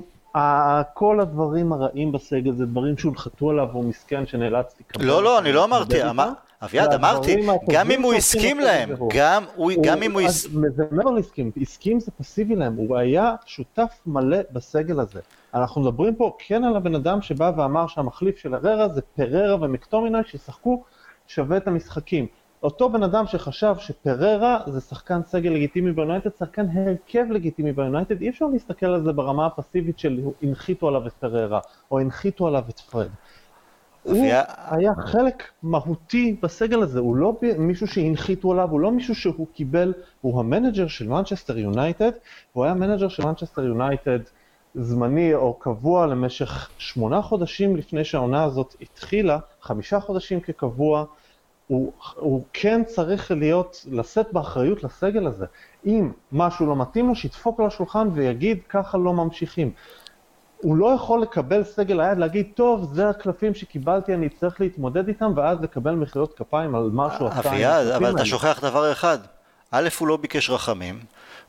כל הדברים הרעים בסגל זה דברים שהונחתו עליו, והוא מסכן שנאלץ לקבל. לא, לא, אני לא אמרתי, אמר, אביעד, אמרתי, גם אם הוא הסכים להם, גם, הוא, גם אם הוא הסכים... זה מעבר להסכים, הסכים זה פסיבי להם, הוא היה שותף מלא בסגל הזה. אנחנו מדברים פה כן על הבן אדם שבא ואמר שהמחליף של אררה זה פררה ומקטומינאי שישחקו שווה את המשחקים. אותו בן אדם שחשב שפררה זה שחקן סגל לגיטימי ביונייטד, שחקן הרכב לגיטימי ביונייטד, אי אפשר להסתכל על זה ברמה הפסיבית של הנחיתו עליו את פררה, או הנחיתו עליו את פרד. הוא היה חלק מהותי בסגל הזה, הוא לא מישהו שהנחיתו עליו, הוא לא מישהו שהוא קיבל, הוא המנג'ר של מנצ'סטר יונייטד, הוא היה מנג'ר של מנצ'סטר יונייטד זמני או קבוע למשך שמונה חודשים לפני שהעונה הזאת התחילה, חמישה חודשים כקבוע, הוא, הוא כן צריך להיות, לשאת באחריות לסגל הזה. אם משהו לא מתאים לו, שידפוק על השולחן ויגיד ככה לא ממשיכים. הוא לא יכול לקבל סגל היד, להגיד, טוב, זה הקלפים שקיבלתי, אני צריך להתמודד איתם, ואז לקבל מחיאות כפיים על מה שהוא עשה. אביעד, אבל אתה שוכח דבר אחד. א', הוא לא ביקש רחמים,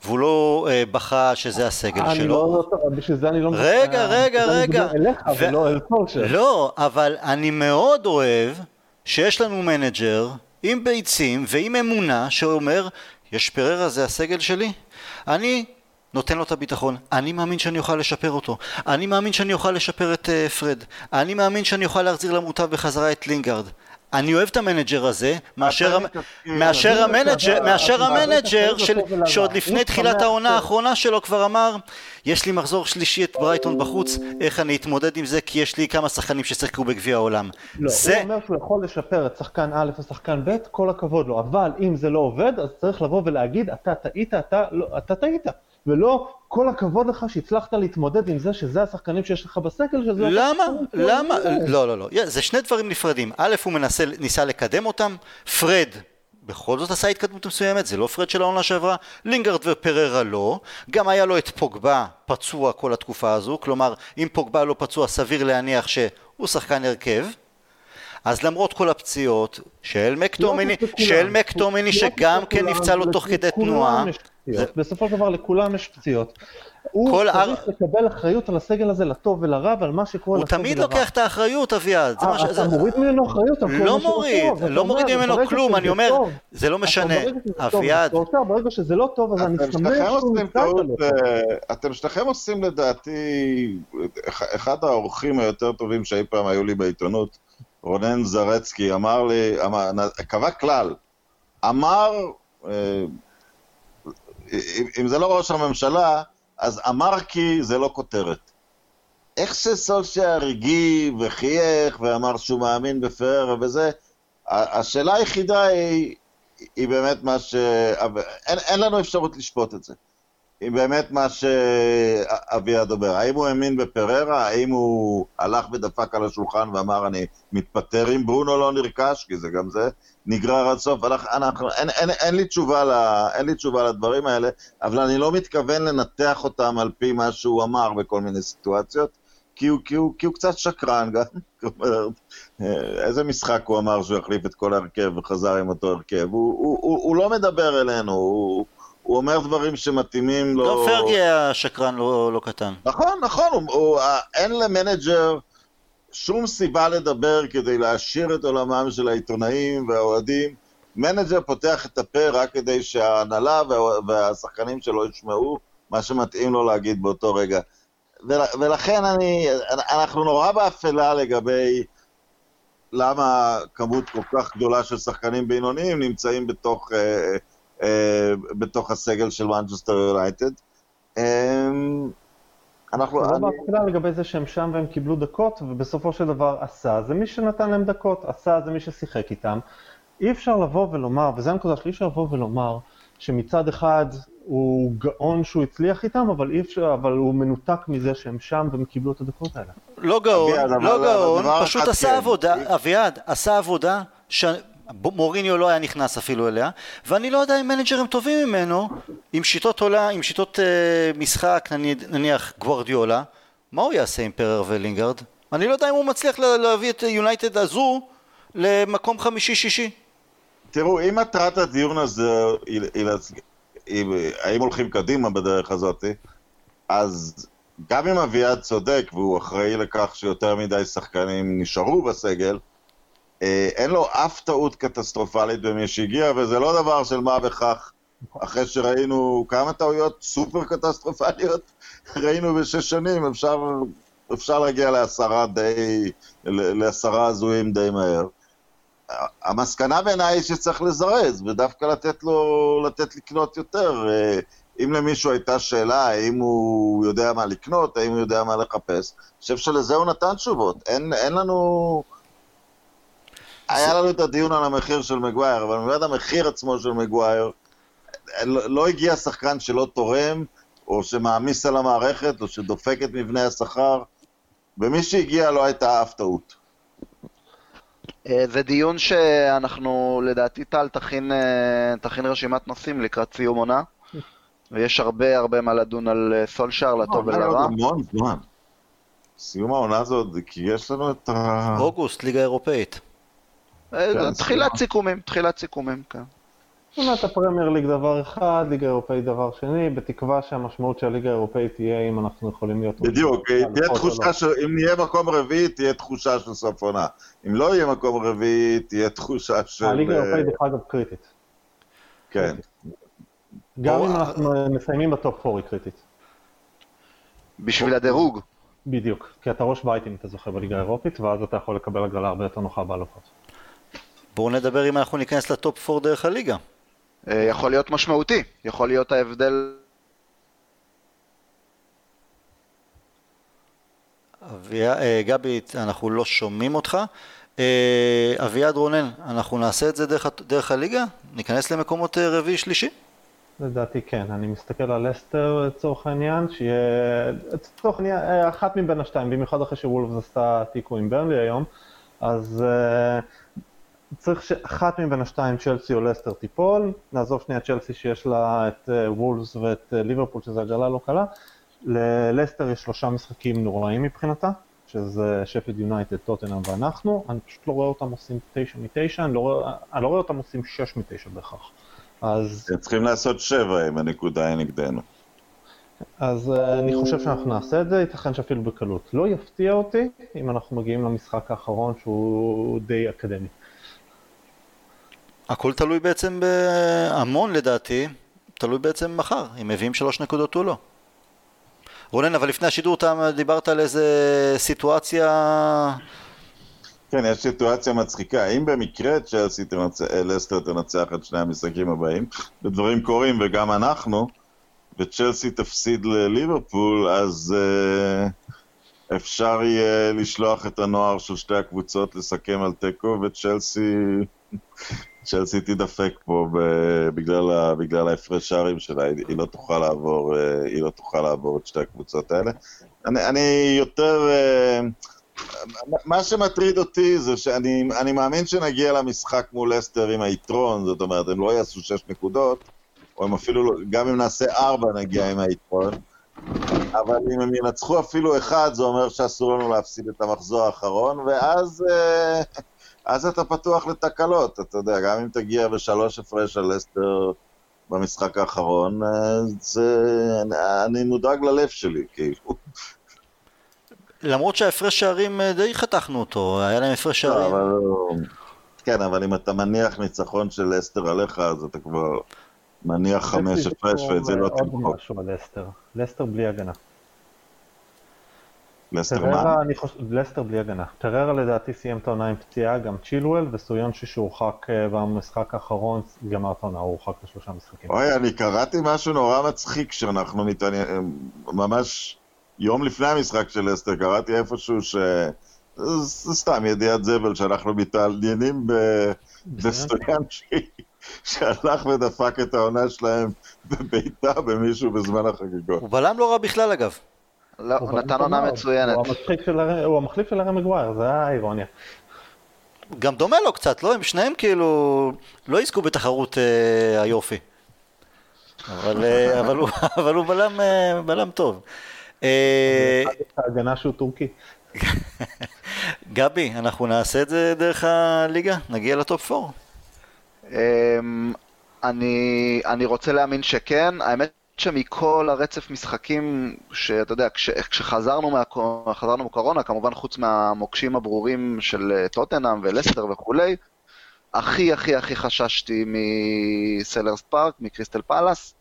והוא לא אה, בכה שזה הסגל אני שלו. לא, לא, בשביל זה אני לא... רגע, רגע, רגע. אליך, ו- ולא אל סולשר. לא, אבל אני מאוד אוהב שיש לנו מנג'ר עם ביצים ועם אמונה שאומר, יש פריירה, זה הסגל שלי. אני נותן לו את הביטחון. אני מאמין שאני אוכל לשפר אותו. אני מאמין שאני אוכל לשפר את אה, פרד. אני מאמין שאני אוכל להחזיר למוטב בחזרה את לינגארד. אני אוהב את המנג'ר הזה, מאשר. מאשר המנג'ר, מאשר המנג'ר של, שעוד לפני תחילת העונה האחרונה שלו כבר אמר יש לי מחזור שלישי את ברייטון בחוץ, איך אני אתמודד עם זה כי יש לי כמה שחקנים ששיחקו בגביע העולם. לא, זה... הוא אומר שהוא יכול לשפר את שחקן א' ושחקן ב', כל הכבוד לו, אבל אם זה לא עובד אז צריך לבוא ולהגיד אתה טעית, אתה, לא, אתה טעית. ולא כל הכבוד לך שהצלחת להתמודד עם זה שזה השחקנים שיש לך בסגל שזה... למה? למה? לא, לא, לא. זה שני דברים נפרדים. א', הוא מנסה, ניסה לקדם אותם, פרד בכל זאת עשה התקדמות מסוימת, זה לא פרד של העונה שעברה, לינגארד ופריירה לא, גם היה לו את פוגבה פצוע כל התקופה הזו, כלומר אם פוגבה לא פצוע סביר להניח שהוא שחקן הרכב, אז למרות כל הפציעות של מקטומיני, של מקטומיני שגם כן נפצע לו תוך כדי תנועה, בסופו של דבר לכולם יש פציעות. הוא צריך לקבל אחריות על הסגל הזה לטוב ולרע ועל מה שקורה לטוב ולרע. הוא תמיד לוקח את האחריות, אביעד. אתה מוריד ממנו אחריות על כל לא מוריד, לא מוריד ממנו כלום, אני אומר, זה לא משנה. אביעד. ברגע שזה לא טוב, אז אני שמח שהוא נמצא אתם שניכם עושים לדעתי, אחד האורחים היותר טובים שאי פעם היו לי בעיתונות, רונן זרצקי, אמר לי, קבע כלל, אמר, אם זה לא ראש הממשלה, אז אמר כי זה לא כותרת. איך שסולשייר הגיב וחייך ואמר שהוא מאמין בפררה וזה, השאלה היחידה היא, היא באמת מה ש... אין, אין לנו אפשרות לשפוט את זה. היא באמת מה שאביעד אומר. האם הוא האמין בפררה? האם הוא הלך ודפק על השולחן ואמר אני מתפטר אם ברונו לא נרכש? כי זה גם זה נגרר עד סוף. אנחנו, אין, אין, אין, לי תשובה אין לי תשובה לדברים האלה, אבל אני לא מתכוון לנתח אותם על פי מה שהוא אמר בכל מיני סיטואציות. כי הוא, כי, הוא, כי הוא קצת שקרן גם, איזה משחק הוא אמר שהוא יחליף את כל ההרכב וחזר עם אותו הרכב, הוא, הוא, הוא, הוא לא מדבר אלינו, הוא, הוא אומר דברים שמתאימים לו... לא פרגי היה שקרן לא, לא קטן. נכון, נכון, הוא, הוא, אין למנג'ר שום סיבה לדבר כדי להעשיר את עולמם של העיתונאים והאוהדים. מנג'ר פותח את הפה רק כדי שההנהלה וה, והשחקנים שלו ישמעו מה שמתאים לו להגיד באותו רגע. ולכן אני, אנחנו נורא באפלה לגבי למה כמות כל כך גדולה של שחקנים בינוניים נמצאים בתוך... אה, אה, בתוך הסגל של מנצ'סטר יונייטד. אה, אנחנו... לא בהתחלה לגבי זה שהם שם והם קיבלו דקות, ובסופו של דבר עשה זה מי שנתן להם דקות, עשה זה מי ששיחק איתם. אי אפשר לבוא ולומר, וזו הנקודה שלי, אי אפשר לבוא ולומר שמצד אחד הוא גאון שהוא הצליח איתם, אבל אי אפשר, אבל הוא מנותק מזה שהם שם והם קיבלו את הדקות האלה. לא גאון, לא גאון, פשוט עשה כן. עבודה, אביעד, עשה עבודה מוריניו לא היה נכנס אפילו אליה, ואני לא יודע אם מנג'רים טובים ממנו, עם שיטות עולה, עם שיטות uh, משחק, נניח גוורדיולה, מה הוא יעשה עם פרר ולינגארד? אני לא יודע אם הוא מצליח להביא את יונייטד הזו למקום חמישי-שישי. תראו, אם מטרת הדיון הזה היא, היא, היא, האם הולכים קדימה בדרך הזאת, אז גם אם אביעד צודק והוא אחראי לכך שיותר מדי שחקנים נשארו בסגל, אין לו אף טעות קטסטרופלית במי שהגיע, וזה לא דבר של מה בכך. אחרי שראינו כמה טעויות סופר קטסטרופליות, ראינו בשש שנים, אפשר, אפשר להגיע לעשרה די, לעשרה הזויים די מהר. המסקנה בעיניי היא שצריך לזרז, ודווקא לתת לו, לתת לקנות יותר. אה, אם למישהו הייתה שאלה האם הוא יודע מה לקנות, האם הוא יודע מה לחפש, אני חושב שלזה הוא נתן תשובות. אין, אין לנו... היה לנו את הדיון על המחיר של מגווייר, אבל מבחינת המחיר עצמו של מגווייר, לא, לא הגיע שחקן שלא תורם, או שמעמיס על המערכת, או שדופק את מבנה השכר, ומי שהגיע לא הייתה אף טעות. אה, זה דיון שאנחנו, לדעתי טל תכין, אה, תכין רשימת נושאים לקראת סיום עונה, ויש הרבה הרבה מה לדון על אה, סולשאר, לטוב לא, ולרע. המון זמן. סיום העונה הזאת, כי יש לנו את ה... אוגוסט, ליגה אירופאית. אה, כן, תחילת סיכומים, תחילת סיכומים, כן. עונת הפרמייר ליג דבר אחד, ליגה אירופאית דבר שני, בתקווה שהמשמעות של הליגה האירופאית תהיה אם אנחנו יכולים להיות... בדיוק, תהיה תחושה לא. שאם נהיה מקום רביעי, תהיה תחושה של סוף עונה. אם לא יהיה מקום רביעי, תהיה תחושה של... הליגה אה, האירופאית דרך אגב קריטית. כן. גם אם אנחנו מסיימים בטופ 4 היא קריטית. בשביל הדירוג. בדיוק, כי אתה ראש בית אם אתה זוכה בליגה האירופית, ואז אתה יכול לקבל הגרלה הרבה יותר נוחה באלופות. בואו נדבר אם אנחנו ניכנס לטופ 4 דרך הליגה. אה, יכול להיות משמעותי, יכול להיות ההבדל... אביה- אה, גבי, אנחנו לא שומעים אותך. אה, אביעד רונן, אנחנו נעשה את זה דרך, דרך הליגה? ניכנס למקומות אה, רביעי שלישי? לדעתי כן, אני מסתכל על אסטר לצורך העניין, שיהיה, לצורך העניין, אחת מבין השתיים, במיוחד אחרי שוולפס עשתה תיקו עם ברנלי היום, אז uh, צריך שאחת מבין השתיים, צ'לסי או לסטר תיפול, נעזוב שנייה צ'לסי שיש לה את uh, וולפס ואת uh, ליברפול, שזו הגרלה לא קלה, ללסטר יש שלושה משחקים נוראים מבחינתה, שזה שפיד יונייטד, טוטנאם ואנחנו, אני פשוט לא רואה אותם עושים תשע מתשע, אני לא רואה, אני לא רואה אותם עושים שש מתשע בהכרח. אז צריכים לעשות שבע אם הנקודה היא נגדנו. אז uh, אני חושב שאנחנו נעשה את זה, ייתכן שאפילו בקלות. לא יפתיע אותי אם אנחנו מגיעים למשחק האחרון שהוא די אקדמי. הכל תלוי בעצם בהמון לדעתי, תלוי בעצם מחר, אם מביאים שלוש נקודות או לא. רונן, אבל לפני השידור אתה דיברת על איזה סיטואציה... כן, יש סיטואציה מצחיקה. אם במקרה צ'לסי תנצח, אה, לסטר תנצח את שני המשחקים הבאים, ודברים קורים וגם אנחנו, וצ'לסי תפסיד לליברפול, אז uh, אפשר יהיה לשלוח את הנוער של שתי הקבוצות לסכם על תיקו, וצ'לסי צ'לסי תדפק פה בגלל, ה- בגלל ההפרש שערים שלה, היא, לא תוכל לעבור, אה, היא לא תוכל לעבור את שתי הקבוצות האלה. אני, אני יותר... אה, מה שמטריד אותי זה שאני אני מאמין שנגיע למשחק מול אסטר עם היתרון, זאת אומרת, הם לא יעשו שש נקודות, או הם אפילו, לא- גם אם נעשה ארבע נגיע עם היתרון, אבל אם הם ינצחו אפילו אחד, זה אומר שאסור לנו להפסיד את המחזור האחרון, ואז אה, אז אתה פתוח לתקלות, אתה יודע, גם אם תגיע בשלוש הפרש על אסטר במשחק האחרון, אה, זה... אני, אני מודאג ללב שלי, כאילו. למרות שההפרש שערים אה, די חתכנו אותו, היה להם הפרש לא, שערים. אבל... כן, אבל אם אתה מניח ניצחון של לסטר עליך, אז אתה כבר מניח חמש הפרש, ואת זה לא עוד תמחוק. משהו על לסטר. לסטר בלי הגנה. לסטר מה? פריירה, אני חושב, לסטר בלי הגנה. פריירה לדעתי סיים את העונה עם פציעה, גם צ'ילואל, וסויונצ'ו שהורחק אה, במשחק האחרון, גמר את העונה, הוא הורחק לשלושה משחקים. אוי, אני קראתי משהו נורא מצחיק שאנחנו מתעניינים, ממש יום לפני המשחק של לסטר, קראתי איפשהו ש... זה סתם ידיעת זבל שאנחנו מתעניינים ב- בסטויאנצ'י, שהלך ודפק את העונה שלהם בביתה במישהו בזמן החגיגות. הוא בלם לא רע בכלל אגב. לא, הוא נתן עונה. מצוינת. הוא המצחיק של הר- הוא המחליף של הרי מגווייר, זה האירוניה. גם דומה לו קצת, לא? הם שניהם כאילו לא יזכו בתחרות אה, היופי. אבל, אה, אבל, הוא, אבל הוא בלם, אה, בלם טוב. אה, ההגנה שהוא טורקי. גבי, אנחנו נעשה את זה דרך הליגה? נגיע לטופ 4? אמ, אני, אני רוצה להאמין שכן, האמת שמכל הרצף משחקים, שאתה יודע, כש, כשחזרנו מהקורונה, חזרנו מקורונה, כמובן חוץ מהמוקשים הברורים של אה, טוטנאם ולסטר וכולי, הכי הכי הכי חששתי מסלהרסט פארק, מקריסטל פאלאס.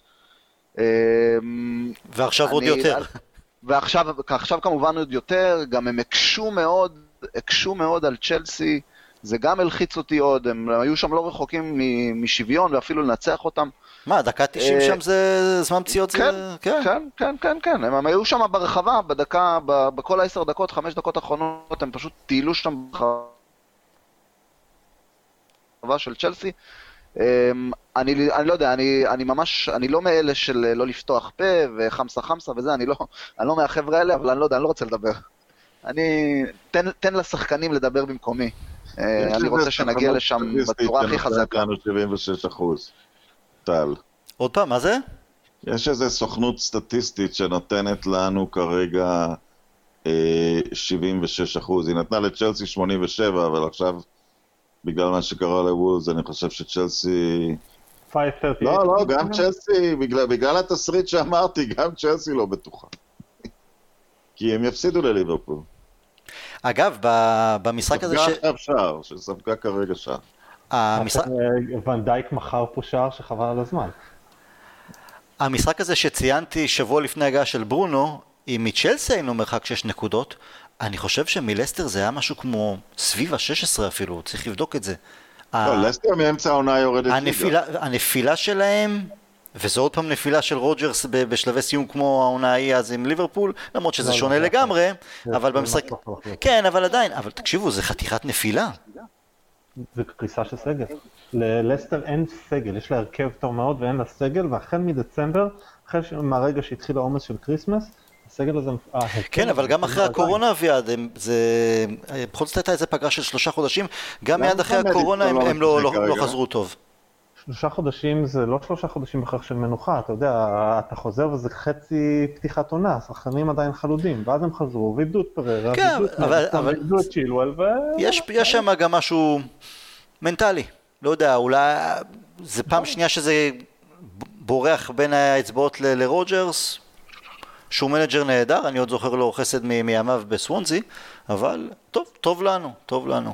אמ, ועכשיו עוד אני- יותר. ועכשיו עכשיו כמובן עוד יותר, גם הם הקשו מאוד, הקשו מאוד על צ'לסי, זה גם הלחיץ אותי עוד, הם היו שם לא רחוקים משוויון ואפילו לנצח אותם. מה, דקה 90 אה, שם זה זמן פציעות? כן, כן. כן, כן, כן, כן, הם, היו שם ברחבה, בדקה, בכל העשר דקות, חמש דקות האחרונות, הם פשוט טיילו שם ברחבה של צ'לסי. אמ, אני, אני לא יודע, אני, אני ממש, אני לא מאלה של לא לפתוח פה וחמסה חמסה וזה, אני לא, אני לא מהחבר'ה האלה, אבל אני לא יודע, אני לא רוצה לדבר. אני, תן, תן לשחקנים לדבר במקומי. אה, אני איזה רוצה שנגיע לשם בצורה הכי חזקה. לנו 76 אחוז. טל. עוד פעם, מה זה? יש איזו סוכנות סטטיסטית שנותנת לנו כרגע אה, 76 אחוז. היא נתנה לצ'לסי 87, אבל עכשיו, בגלל מה שקרה לוולס, אני חושב שצ'לסי... 538. לא, לא, גם צ'לסי, בגלל, בגלל התסריט שאמרתי, גם צ'לסי לא בטוחה. כי הם יפסידו לליברפול. אגב, במשחק הזה ש... ספגה עכשיו שער, שספגה כרגע שער. המשחק... אה, ונדייק מכר פה שער שחבל על הזמן. המשחק הזה שציינתי שבוע לפני הגעה של ברונו, אם מצ'לסי היינו מרחק 6 נקודות, אני חושב שמלסטר זה היה משהו כמו סביב ה-16 אפילו, צריך לבדוק את זה. לא, לסטר מאמצע העונה יורדת ליגה. הנפילה שלהם, וזו עוד פעם נפילה של רוג'רס בשלבי סיום כמו העונה ההיא אז עם ליברפול, למרות שזה לא, שונה לגמרי, אבל במשחק... כן, אבל עדיין, אבל תקשיבו, זה חתיכת נפילה. זה קריסה של סגל. ללסטר אין סגל, יש לה הרכב טוב מאוד ואין לה סגל, והחל מדצמבר, החל מהרגע שהתחיל העומס של כריסמס, הסגל הזה... ההרכב כן, אבל גם אחרי. הקורונה, אביעד, זה... בכל זאת הייתה איזה פגרה של שלושה חודשים, גם מיד אחרי הקורונה הם לא לא- לא? חזרו טוב. שלושה חודשים זה לא שלושה חודשים בכך של מנוחה, אתה יודע, אתה חוזר וזה חצי פתיחת עונה, השחקנים עדיין חלודים, ואז הם חזרו ואיבדו את פריירה, כן, ואיבדו את צ'ילוול, ו... יש, יש שם גם משהו מנטלי, לא יודע, אולי זה פעם שנייה שזה בורח בין האצבעות ל- לרוג'רס, שהוא מנג'ר נהדר, אני עוד זוכר לו חסד מימיו בסוונזי, אבל טוב, טוב לנו, טוב לנו.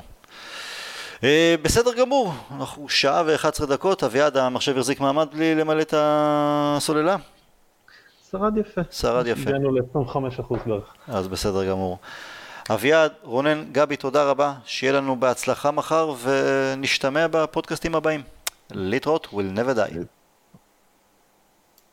אה, בסדר גמור, אנחנו שעה ו-11 דקות, אביעד המחשב החזיק מעמד בלי למלא את הסוללה? שרד יפה. שרד יפה. הגענו ל-25% בערך. אז בסדר גמור. אביעד, רונן, גבי, תודה רבה, שיהיה לנו בהצלחה מחר ונשתמע בפודקאסטים הבאים. להתראות, will never die.